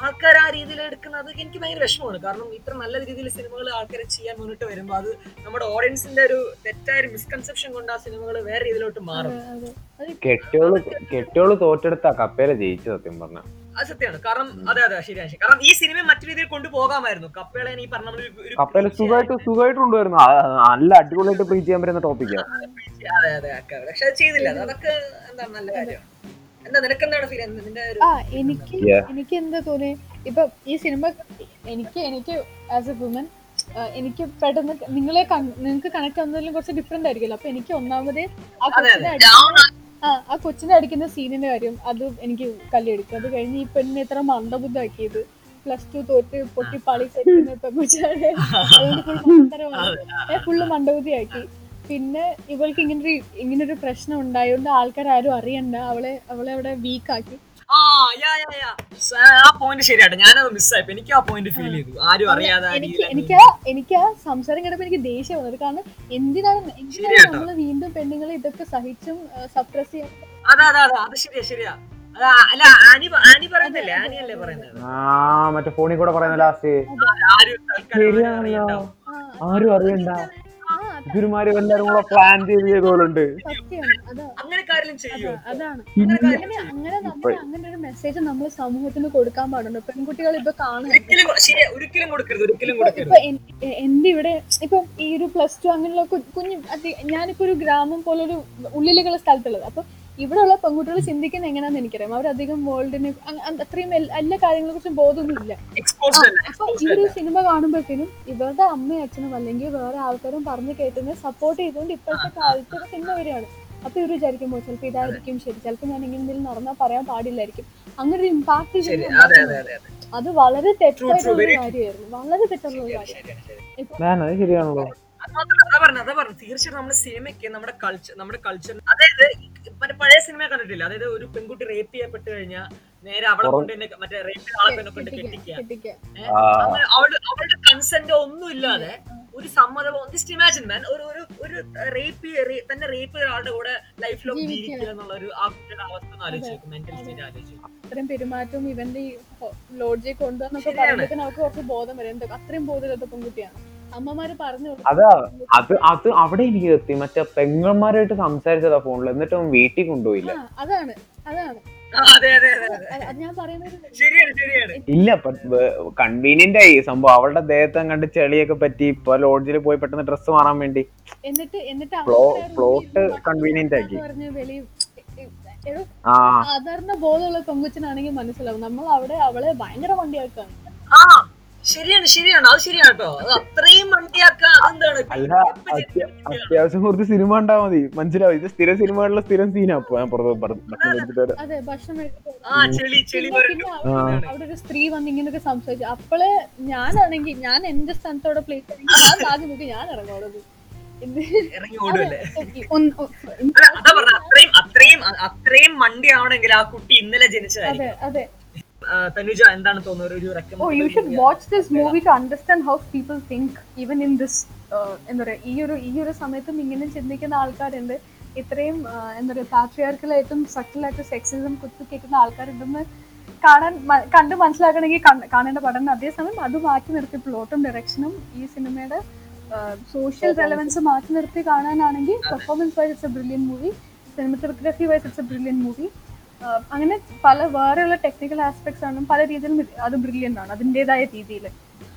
ആൾക്കാർ ആ രീതിയിൽ എടുക്കുന്നത് എനിക്ക് ഭയങ്കര വിഷമമാണ്. കാരണം ഇത്ര നല്ല രീതിയിൽ സിനിമകൾ ആൾക്കാരെ ചെയ്യാൻ മുന്നിട്ട് വരുമ്പോൾ അത് നമ്മുടെ ഓഡിയൻസിന്റെ ഒരു തെറ്റായ മിസ്കൺസെപ്ഷൻ കൊണ്ട് ആ സിനിമകൾ വേറെ രീതിയിലോട്ട് മാറും. കെട്ടോൾ തോറ്റെടുത്ത കപ്പേല ജയിച്ചു സത്യം പറഞ്ഞ. അത് സത്യമാണ്. കാരണം അതെ അതെ ശരിയാണ് കാരണം ഈ സിനിമ മറ്റു രീതിയിൽ കൊണ്ടുപോകാമായിരുന്നു. കപ്പേളെ ഈ പറഞ്ഞ കപ്പേല സുഖമായിട്ട് സുഖമായിട്ട് കൊണ്ടുവരുന്നു നല്ല അടിപൊളിയായിട്ട് പ്രീ ചെയ്യാൻ പറ്റുന്ന ടോപ്പിക്കാ അതെ അതെ. പക്ഷെ അത് ചെയ്തില്ല. അത് അതൊക്കെ എന്താണ് നല്ല കാര്യമാണ് ആ എനിക്ക് എനിക്ക് എന്താ തോന്നി ഇപ്പൊ ഈ സിനിമ എനിക്ക് എനിക്ക് ആസ് എ വുമൻ എനിക്ക് പെട്ടെന്ന് നിങ്ങളെ നിങ്ങൾക്ക് കണക്ട് ആവുന്നതിലും കുറച്ച് ഡിഫറെന്റ് ആയിരിക്കുമല്ലോ. അപ്പൊ എനിക്ക് ഒന്നാമത് ആ കൊച്ചിനെ അടിക്കുന്ന ആ ആ കൊച്ചിനെ അടിക്കുന്ന സീനിന്റെ കാര്യം അത് എനിക്ക് കല്ലെടുക്കും അത് കഴിഞ്ഞ് ഈ പെണ്ണിനെ ഇത്ര മന്ദബുദ്ധാക്കിയത് പ്ലസ് ടു തോറ്റ് പൊട്ടി പാളി കഴിക്കുന്ന പെൺകുച്ചാണ് അതുകൊണ്ട് ഫുൾ മന്ദരമാണ്. ഫുള്ള് മന്ദബുദ്ധിയാക്കി. പിന്നെ ഇവൾക്ക് ഇങ്ങനൊരു ഇങ്ങനൊരു പ്രശ്നം ഉണ്ടായതുകൊണ്ട് ആൾക്കാർ ആരും അറിയണ്ട. അവളെ അവളെ അവിടെ വീക്കാക്കി ആ യാ യാ യാ. ആ പോയിന്റ് ശരിയാട്ടോ. ഞാനത് മിസ്സായി എനിക്ക് ആ പോയിന്റ് ഫീൽ ചെയ്തു. ആരും അറിയാതെ എനിക്ക് എനിക്ക് ആ- എനിക്ക് ആ സംസാരം കേട്ടപ്പോ എനിക്ക് ദേഷ്യം വന്നത്. കാരണം എന്തിനാണ് എന്തിനാണ് ശരിയാട്ടോ. നമ്മൾ വീണ്ടും പെണ്ണുങ്ങളെ ഇതൊക്കെ സഹിച്ചും സപ്രസ് ചെയ്യാൻ അതെ അതെ അതെ. അത് ശരിയാ ശരിയാ. അതാ അല്ല ആനി പ- ആനി പറയുന്നില്ലേ? ആനി അല്ലേ പറയുന്നത്? ആ മറ്റേ ഫോണിൽ കൂടെ പറയുന്ന ലാസ്റ്റ്. ആരും തൽക്കാലം. ആരും അറിയണ്ട. ആ, ഇവരുമാരും എല്ലാരും കൂടെ പ്ലാൻ ചെയ്ത് സത്യമാണ് അതാ. അങ്ങനെ ഒരു മെസ്സേജ് നമ്മൾ സമൂഹത്തിന് കൊടുക്കാൻ പാടുണ്ട്. പെൺകുട്ടികൾ ഇപ്പൊ കാണുന്നുണ്ട് എന്റെ ഇവിടെ ഈ ഒരു പ്ലസ് ടു അങ്ങനെയുള്ള കുഞ്ഞു ഞാനിപ്പോ ഒരു ഗ്രാമം പോലെ ഒരു ഉള്ളിലുള്ള സ്ഥലത്തുള്ളത്. അപ്പൊ ഇവിടെയുള്ള പെൺകുട്ടികൾ ചിന്തിക്കുന്ന എങ്ങനെയാന്ന് എനിക്കറിയാം. അവരധികം വേൾഡിന് അത്രയും എല്ലാ കാര്യങ്ങളെ കുറിച്ചും ബോധമൊന്നുമില്ല അപ്പൊ ഈ ഒരു സിനിമ കാണുമ്പോഴത്തേനും ഇവരുടെ അമ്മയും അച്ഛനും അല്ലെങ്കിൽ വേറെ ആൾക്കാരും പറഞ്ഞു കേട്ടുന്നത് സപ്പോർട്ട് ചെയ്തുകൊണ്ട് ഇപ്പോഴത്തെ കാലത്ത് സിനിമ വരികയാണ്. അപ്പൊ ഇവർ വിചാരിക്കുമ്പോ ചിലപ്പോ ഇതായിരിക്കും ശരി. ചിലപ്പോൾ ഞാൻ ഇങ്ങനെ എന്തെങ്കിലും നടന്നാൽ പറയാൻ പാടില്ലായിരിക്കും. അങ്ങനെ ഒരു ഇമ്പാക്ട് ശരി അതെ അതെ അതെ അതെ. അത് വളരെ തെറ്റായിട്ടുള്ള ഒരു കാര്യമായിരുന്നു. വളരെ തെറ്റായിട്ടുള്ള ഒരു അത് പറഞ്ഞു അതാ പറഞ്ഞു തീർച്ചയായിട്ടും നമ്മുടെ സിനിമയ്ക്ക് നമ്മുടെ കൾച്ചർ നമ്മുടെ കൾച്ചർ അതായത് മറ്റേ പഴയ സിനിമ കണ്ടിട്ടില്ല? അതായത് ഒരു പെൺകുട്ടി റേപ്പ് ചെയ്യപ്പെട്ട് കഴിഞ്ഞാൽ നേരെ അവളെ കൊണ്ട് തന്നെ മറ്റേ റേപ്പ് ആളെ തന്നെ കൊണ്ട് കെട്ടിക്കുക അവളുടെ അവളുടെ കൺസെന്റ് ഒന്നും ഇല്ലാതെ ഒരു സമ്മതം ജസ്റ്റ് ഇമാജിൻ മാൻ ഒരു ഒരു ഒരു റേപ്പ് തന്നെ റേപ്പ് ചെയ്ത ആളുടെ കൂടെ ലൈഫ് ലോങ് ജീവിക്കുക. എന്നുള്ള ഒരു ആ കുട്ടിയുടെ അവസ്ഥ ആലോചിച്ചു മെന്റൽ സ്റ്റേറ്റ് ആലോചിച്ചു അത്രയും പെരുമാറ്റവും ഇവന്റെ ലോഡ്ജിൽ കൊണ്ടുവന്നൊക്കെ ശരിയാണ്. നമുക്ക് അവർക്ക് കുറച്ച് ബോധം വരും. എന്തൊക്കെ അത്രയും ബോധമില്ലാത്ത പെൺകുട്ടിയാണ്. അമ്മമാര് പറഞ്ഞു അതാ അത് അത് അവിടെ എനിക്ക് എത്തി മറ്റേ പെങ്ങന്മാരായിട്ട് സംസാരിച്ചതാ ഫോണിൽ എന്നിട്ട് അവൻ വീട്ടിൽ കൊണ്ടുപോയില്ല. അതാണ് അതാണ്. അതെ അതെ അതെ അതെ. അത് അത് ഞാൻ പറയുന്നത് ശരിയാണ് ശരിയാണ്. ഇല്ല കൺവീനിയന്റ് ആയി സംഭവം. അവളുടെ ദേഹത്തെ കണ്ട് ചെളിയൊക്കെ പറ്റി ഇപ്പൊ ലോഡ്ജിൽ പോയി പെട്ടെന്ന് ഡ്രസ് മാറാൻ വേണ്ടി. എന്നിട്ട് എന്നിട്ട് ഭക്ഷണം convenient ആക്കി. സാധാരണ ബോധമുള്ള പെങ്കുച്ചനാണെങ്കിൽ മനസ്സിലാവും. നമ്മൾ അവിടെ അവളെ ഭയങ്കര വണ്ടിയാക്കാണ്. ആ ശരിയാണ് ശരിയാണ്. അത് ശരിയാണ് കേട്ടോ അത് അത്രയും ഇപ്പൊ അത്യാവശ്യം കുറച്ച് സിനിമ ഉണ്ടാ മതി. മനസ്സിലാവും. ഇത് സ്ഥിര സിനിമകളിലെ സ്ഥിരം സീനാ. ഞാൻ. അവിടെ ഒരു സ്ത്രീ വന്ന് ഇങ്ങനെയൊക്കെ സംസാരിച്ചു. അപ്പൾ ഞാനാണെങ്കിൽ ഞാൻ എന്റെ സ്ഥാനത്തോടെ പ്ലേസ് ഞാൻ ആദ്യം നോക്കി ഞാൻ ഇറങ്ങുള്ളത് ഇത് ഇറങ്ങി ഓടുമല്ലേ ഒന്ന്- ഒ- അല്ല അതാ പറഞ്ഞ അത്രയും അത്രയും അത്രയും മണ്ടി ആവണമെങ്കിൽ ആ കുട്ടി ഇന്നലെ ജനിച്ചതായിരിക്കും. അതെ അതെ. ആ, തനുജ എന്താണ് തോന്നുന്നത്? ഒരു recommend oh you should watch this movie to understand how people think even in uh, എന്താ പറയുക ഈ ഒരു ഈ ഒരു സമയത്തും ഇങ്ങനെ ചിന്തിക്കുന്ന ആൾക്കാരുണ്ട്. ഇത്രയും എന്താ പറയുക പാട്രിയാർക്കലായിട്ടും സട്ടിലായിട്ടും സെക്സിസം കുത്തി കേൾക്കുന്ന ആൾക്കാരുണ്ടെന്ന് കാണാൻ കണ്ടു മനസ്സിലാക്കണമെങ്കിൽ കാണേണ്ട പഠനം. അതേസമയം അത് മാറ്റി നിർത്തി പ്ലോട്ടും ഡയറക്ഷനും ഈ സിനിമയുടെ സോഷ്യൽ റെലവൻസ് മാറ്റി നിർത്തി കാണാനാണെങ്കിൽ performance wise it's a brilliant movie cinematography wise it's a brilliant movie അങ്ങനെ പല വേറെയുള്ള ടെക്നിക്കൽ ആസ്പെക്ട്സ് ആണ് പല രീതിയിലും അത് ബ്രില്യന്റ് ആണ് അതിന്റെതായ രീതിയിൽ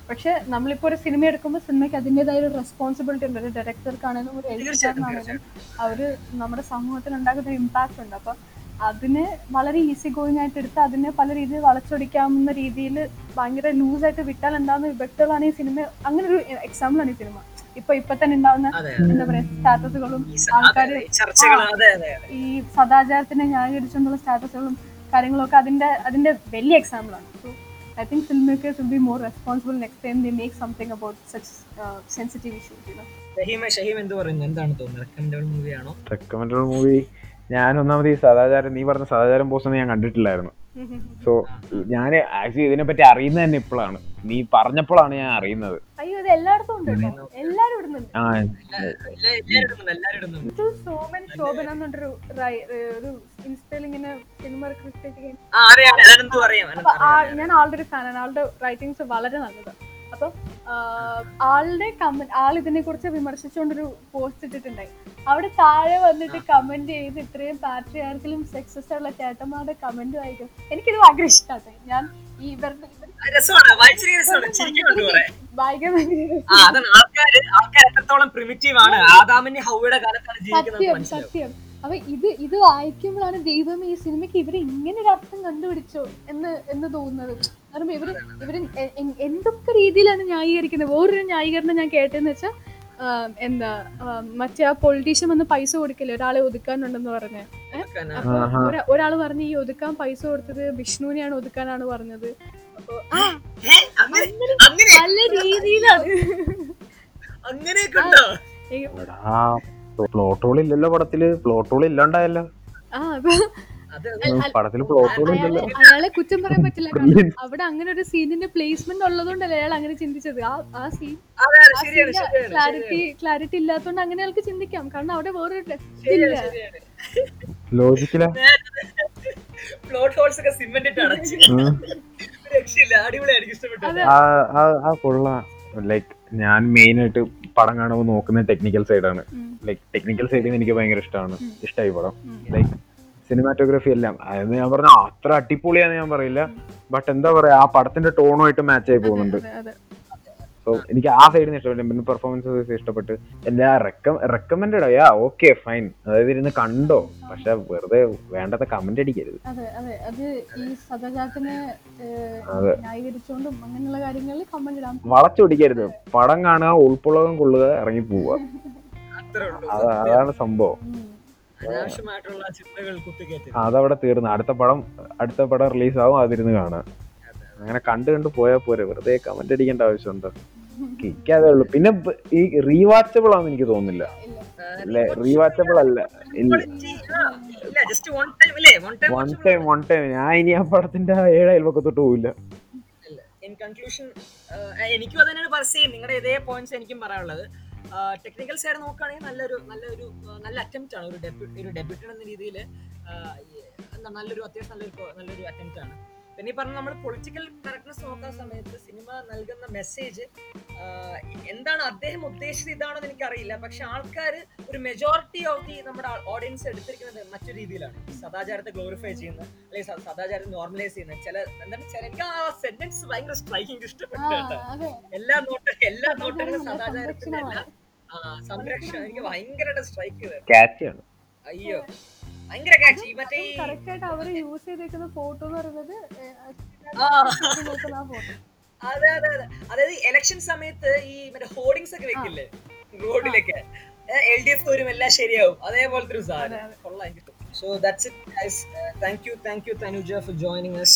പക്ഷെ നമ്മളിപ്പോൾ ഒരു സിനിമ എടുക്കുമ്പോൾ സിനിമയ്ക്ക് അതിന്റെതായ ഒരു റെസ്പോൺസിബിലിറ്റി ഉണ്ട്. ഒരു ഡയറക്ടർക്കാണെങ്കിലും ഒരു എഡിറ്ററിനാണെങ്കിലും അവർ നമ്മുടെ സമൂഹത്തിൽ ഉണ്ടാക്കുന്ന ഒരു ഇമ്പാക്റ്റ് ഉണ്ട്. അപ്പം അതിനെ വളരെ ഈസി ഗോയിങ് ആയിട്ട് എടുത്ത് അതിനെ പല രീതിയിൽ വളച്ചൊടിക്കാവുന്ന രീതിയിൽ ഭയങ്കര ലൂസായിട്ട് വിട്ടാൽ ഉണ്ടാകുന്ന വിഭക്തികളാണ് ഈ സിനിമ അങ്ങനെ ഒരു എക്സാമ്പിൾ ആണ് ഈ സിനിമ ഇപ്പൊ ഇപ്പൊ തന്നെ ഉണ്ടാവുന്ന എന്താ പറയാ സ്റ്റാറ്റസുകളും ഈ ആൾക്കാര് ഈ ചർച്ചകൾ അതെ അതെ അതെ. ഈ സദാചാരത്തിനെ ന്യായീകരിച്ചുകൊണ്ടുള്ള സ്റ്റാറ്റസുകളും കാര്യങ്ങളൊക്കെ അതിന്റെ അതിന്റെ വലിയ എക്സാമ്പിൾ ആണ്. So I think film makers will be more responsible next time the make something about such sensitive issues you know Shaheem എന്ത് പറയുന്നു? എന്താണ് തോന്നുന്നത്? റെക്കമെൻഡബിൾ മൂവിയാണോ റെക്കമെൻഡഡ് മൂവി ഞാൻ ഒന്നാമത് ഈ സദാചാരം നീ പറഞ്ഞ സദാചാരം പോസ്റ്റ് ഒന്നും ഞാൻ കണ്ടിട്ടില്ലായിരുന്നു. സോ ഞാൻ ആക്ച്വലി ഇതിനെ പറ്റി അറിയുന്നത് തന്നെ ഇപ്പോഴാണ്. നീ പറഞ്ഞപ്പോഴാണ് ഞാൻ അറിയുന്നത്. അയ്യോ ഇത് എല്ലായിടത്തും ഉണ്ട് കേട്ടോ. എല്ലാരും ഇടുന്നുണ്ട്. ആ എല്ലാവരും ഇടുന്നുണ്ട് എല്ലാവരും ഇടുന്നുണ്ട്. ഇത് സോമൻ ശോഭന എന്നൊരു ഒരു ഇൻസ്റ്റയിൽ ഇങ്ങനെ സിനിമ ക്രിട്ടിക് ആ അറിയാം അതെന്തു അറിയാം അപ്പൊ ആ- ഞാൻ ആളുടെ ഒരു ഫാനാണ് ആളുടെ റൈറ്റിംഗ്സ് വളരെ നല്ലതാണ് അപ്പൊ ആഹ്, ആളുടെ കമന്റ് ആൾ ഇതിനെ കുറിച്ച് വിമർശിച്ചുകൊണ്ടൊരു പോസ്റ്റ് ഇട്ടിട്ടുണ്ടായി. അവിടെ താഴെ വന്നിട്ട് കമന്റ് ചെയ്ത് ഇത്രയും പാട്രിയാർക്കിലും സക്സസ് ഉള്ള ചേട്ടന്മാരുടെ കമന്റ് വായിക്കും എനിക്കിത് ഭയങ്കര ഇഷ്ടമാണ് ഞാൻ ഇവരുടെ ഇവരുടെ രസമാണ്. വായിച്ചിരിക്കുന്ന രസമാണ്. ചിരിക്കുന്നുണ്ട് കുറെ. വായിക്കാൻ ആ അതാണ്. ആൾക്കാര് ആൾക്കാർ എത്രത്തോളം പ്രിമിറ്റീവ് ആണ്. ആദാമിന്റെ ഹൗയുടെ കാലത്താണ് സത്യം സത്യം. അപ്പൊ ഇത് ഇത് വായിക്കുമ്പോഴാണ് ദൈവം ഈ സിനിമയ്ക്ക് ഇവർ ഇങ്ങനെ ഒരു അർത്ഥം കണ്ടുപിടിച്ചോ എന്ന് എന്ന് തോന്നുന്നത്. കാരണം ഇവർ ഇവർ എ- എ- എന്തൊക്കെ രീതിയിലാണ് ന്യായീകരിക്കുന്നത്? വേറൊരു ന്യായീകരണം ഞാൻ കേട്ടെന്ന് വെച്ചാൽ എന്താ മറ്റേ ആ പൊളിറ്റീഷ്യൻ വന്ന് പൈസ കൊടുക്കില്ല? ഒരാളെ ഒതുക്കാനുണ്ടെന്ന് പറഞ്ഞ്. ഒരാൾ പറഞ്ഞ് ഈ ഒതുക്കാൻ പൈസ കൊടുത്തത് വിഷ്ണുവിനെയാണ് ഒതുക്കാനാണ് പറഞ്ഞത്. അപ്പൊ അങ്ങനെ രീതിയിലാണ്. പ്ലോട്ട് ഹോൾ ഇല്ലല്ലോ പടത്തിൽ പ്ലോട്ട് ഹോൾ ഇല്ലാണ്ടായല്ലോ ആ പ്ലോട്ട് അയാളെ കുറ്റം പറയാൻ പറ്റില്ല. കാരണം അവിടെ അങ്ങനെ ഒരു സീനിന്റെ പ്ലേസ്മെന്റ് ഉള്ളതുകൊണ്ടല്ലേ അയാൾ അങ്ങനെ ചിന്തിച്ചത്. ആ ആ സീൻ അതെ അതെ ശരിയാണ് ശരിയാണ് ക്ലാരിറ്റി ക്ലാരിറ്റി ഇല്ലാത്തതുകൊണ്ട് അങ്ങനെ അയാൾക്ക് ചിന്തിക്കാം. കാരണം അവിടെ ശരിയാണ് ഇല്ല. ലോജിക്കില പ്ലോട്ട് ഹോൾസ് ഒക്കെ സിമെന്റ് അടച്ച്. രക്ഷയില്ല അടിപൊളിയായിരിക്കും ഇഷ്ടപ്പെട്ടു. ആ ആ- ആ കൊള്ളാം ലൈക്ക് ഞാൻ മെയിൻ ആയിട്ട് പടം കാണുമ്പോൾ നോക്കുന്ന ടെക്നിക്കൽ സൈഡാണ് ലൈക് ലൈക്ക് ടെക്നിക്കൽ സൈഡിൽ എനിക്ക് ഭയങ്കര ഇഷ്ടമാണ്. ഇഷ്ടമായി പടം. ലൈക്ക് സിനിമാറ്റോഗ്രഫി എല്ലാം. അതെന്ന് ഞാൻ പറഞ്ഞ അത്ര അടിപൊളിയാന്ന് ഞാൻ പറയില്ല. ബട്ട് എന്താ പറയാ ആ പടത്തിന്റെ ടോണുമായിട്ട് മാച്ച് ആയി പോകുന്നുണ്ട്. സോ എനിക്ക് ആ സൈഡിൽ നിന്ന് ഇഷ്ടപ്പെട്ടു പിന്നെ പെർഫോമൻസ് ഇഷ്ടപ്പെട്ട് എല്ലാ റെക്കമെൻഡഡ് യാ ഓക്കെ ഫൈൻ അതായത് ഇരുന്ന് കണ്ടോ? പക്ഷെ വെറുതെ വേണ്ടത്തെ കമന്റ് അടിക്കരുത്. അതെ അതെ. അത് ഈ ന്യായീകരിച്ചുകൊണ്ടും അങ്ങനെയുള്ള കാര്യങ്ങളിൽ കമന്റ് ഇടാം വളച്ചൊടിക്കരുത്. പടം കാണുക ഉൾപ്പുളകം കൊള്ളുക ഇറങ്ങി പോവുക. അതാണ് സംഭവം. അനാവശ്യമായിട്ടുള്ള ചിന്തകൾ കുത്തിക്കയറ്റി അതവിടെ തീർന്നു. അടുത്ത പടം അടുത്ത പടം റിലീസ് ആവും അതിരുന്ന് കാണാം. അങ്ങനെ കണ്ടു കണ്ടു പോയാൽ പോരെ. വെറുതെ കമന്റ് അടിക്കേണ്ട ആവശ്യമുണ്ടോ? കിക്കാതെ ഉള്ളൂ. പിന്നെ ഈ റീവാച്ചബിൾ ആണെന്ന് എനിക്ക് തോന്നുന്നില്ല. ഇല്ല. അല്ലെ? റീവാച്ചബിൾ അല്ല. ഇല്ല. ഇല്ല just one time one time one time ഞാൻ ഇനി ആ പടത്തിന്റെ ആ ഏഴ് തൊട്ട് പോവില്ല. ഇൻ കൺക്ലൂഷൻ എനിക്കും അത് തന്നെയാണ് പറയും നിങ്ങളുടെ ഇതേ പോയിന്റ്സ് എനിക്കും പറയാനുള്ളത്. ടെക്നിക്കൽ സൈഡ് നോക്കുകയാണെങ്കിൽ നല്ലൊരു നല്ലൊരു നല്ല അറ്റംപ്റ്റ് ആണ് ഒരു ഡെബ്യൂട്ട് ഒരു ഡെബ്യൂട്ടൻ എന്ന രീതിയിൽ എന്താ നല്ലൊരു അത്യാവശ്യം നല്ലൊരു നല്ലൊരു അറ്റംപ്റ്റ് ആണ്. പിന്നെ ഈ പറഞ്ഞ നമ്മൾ പൊളിറ്റിക്കൽ കറക്റ്റ്നസ് നോക്കുന്ന സമയത്ത് സിനിമ നൽകുന്ന മെസ്സേജ് എന്താണ് അദ്ദേഹം ഉദ്ദേശിച്ചത് ഇതാണെന്ന് എനിക്കറിയില്ല. പക്ഷെ ആൾക്കാർ ഒരു മെജോറിറ്റി ഓഫ് ദി നമ്മുടെ ഓഡിയൻസ് എടുത്തിരിക്കുന്നത് മറ്റൊരു രീതിയിലാണ്. സദാചാരത്തെ ഗ്ലോറിഫൈ ചെയ്യുന്ന അല്ലെങ്കിൽ സദാചാരത്തെ സദാചാരം നോർമലൈസ് ചെയ്യുന്ന ചില എന്താണ് ചില എനിക്ക് ആ സെന്റൻസ് ഭയങ്കര സ്ട്രൈക്കിംഗ് ഇഷ്ടപ്പെട്ടു കേട്ടോ. എല്ലാ നോട്ട എല്ലാ നോട്ടങ്ങളും സദാചാരം സദാചാരത്തിന്റെ. ആ, സംരക്ഷണം. എനിക്ക് ഭയങ്കരമായിട്ട് സ്ട്രൈക്ക് ചെയ്തത് അയ്യോ. ഭയങ്കര കാച്ചി മറ്റേ കറക്റ്റ് ആയിട്ട് അവർ യൂസ് ചെയ്തേക്കുന്ന ഫോട്ടോ എന്ന് പറയുന്നത് ആ. ഫോട്ടോ അതെ അതെ അതെ. അതായത് ഇലക്ഷൻ സമയത്ത് ഈ മറ്റേ ഹോർഡിങ്സ് ഒക്കെ വെക്കില്ലേ? റോഡിലൊക്കെ. എൽ ഡി എഫ് വരും എല്ലാം ശരിയാവും. അതേപോലത്തെ ഒരു സാധനം. കൊള്ളാം എനിക്ക് so that's it guys thank you thank you Tanuja for joining us.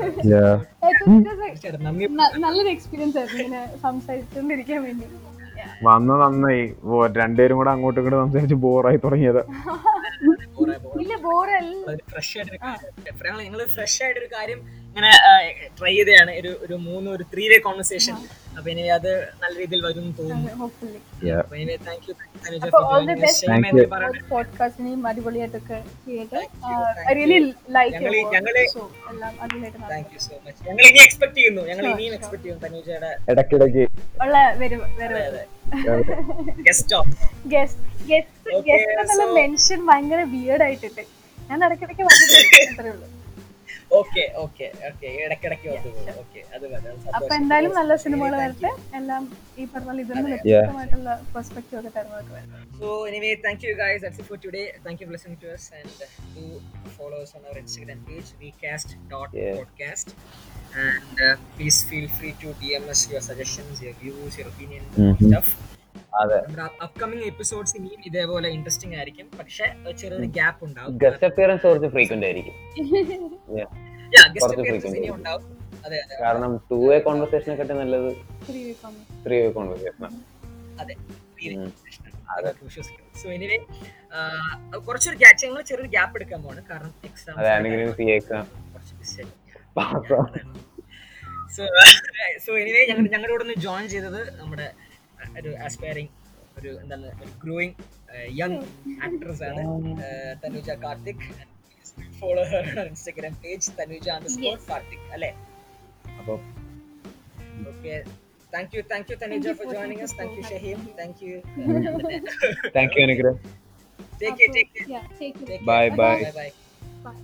തീർച്ചയായിട്ടും. നന്ദി. നല്ലൊരു എക്സ്പീരിയൻസ് ആയിരുന്നു ഇങ്ങനെ സംസാരിച്ചുകൊണ്ടിരിക്കാൻ വേണ്ടി. വന്ന നന്നായി. രണ്ടുപേരും കൂടെ അങ്ങോട്ടും ഇങ്ങോട്ട് സംസാരിച്ച് ബോറായി തുടങ്ങിയത്. ഇല്ല ബോറല്ല ഫ്രഷ് ആയിട്ട് നിങ്ങൾ ഫ്രഷ് ആയിട്ട് ഒരു കാര്യം ഇങ്ങനെ ട്രൈ ചെയ്തതാണ്. ഒരു ഒരു മൂന്ന് ഒരു ത്രീ വേ കോൺവെർസേഷൻ അപ്പൊ ഇനി അത് നല്ല രീതിയിൽ വരും. പോഡ്കാസ്റ്റിനെയും അടിപൊളിയായിട്ടൊക്കെ എന്നുള്ള മെൻഷൻ ഭയങ്കര വിയേർഡ് ആയിട്ടുണ്ട് ഞാൻ ഇടയ്ക്കിടയ്ക്ക് വന്നിട്ടുണ്ട്. അത്രേ ഉള്ളൂ. ഓക്കെ ഓക്കെ ഓക്കെ ഇടയ്ക്കിടയ്ക്ക് വന്നു ഓക്കെ അത് അപ്പൊ എന്തായാലും നല്ല സിനിമകൾ വരട്ടെ എല്ലാം ഈ പറഞ്ഞ പോലെ ഇതിൽ നിന്ന് Yeah. വ്യത്യസ്തമായിട്ടുള്ള പെർസ്പെക്റ്റീവ് ഒക്കെ തരുന്നതൊക്കെ വരട്ടെ So anyway, thank you guys. That's it for today. Thank you for listening to us and do follow us on our Instagram page, recast.podcast. And uh, please feel free to DM us your suggestions, your views, your opinions, Mhm. stuff. Upcoming episodes ഇനിയും ഇതേപോലെ interesting ആയിരിക്കും. പക്ഷെ ചെറിയൊരു gap ഉണ്ടാവും. Guest appearance കുറച്ച് frequent ആയിരിക്കും. കാരണം to way conversation ഒക്കെ നല്ലത് ത്രീ വേ കോൺവെർസേഷൻ അതെ. സോ എനിവേ കുറച്ചൊരു ഗ്യാപ്പ് ഞങ്ങൾ ചെറിയൊരു ഗ്യാപ്പ് എടുക്കാൻ പോവാണ്. കാരണം exams so so anyway ഞങ്ങൾ ഞങ്ങളുടെ കൂടെ ഒന്ന് ജോയിൻ ചെയ്തത് നമ്മുടെ ഒരു ആസ്പയറിംഗ് ഒരു എന്താണ് ഒരു ഗ്രോയിങ് യങ് ആക്ട്രസ് ആണ് അഹ്, Tanuja Karthik. Follow Instagram page Tanuja underscore Yes. Karthik അല്ലേ? അപ്പൊ okay thank you thank you Tanuja you for for joining taking us. Thank you so Shaheem thank you thank you അനുഗ്രഹം take care take care Yeah, take it. Take Bye, care. bye. Bye. Bye.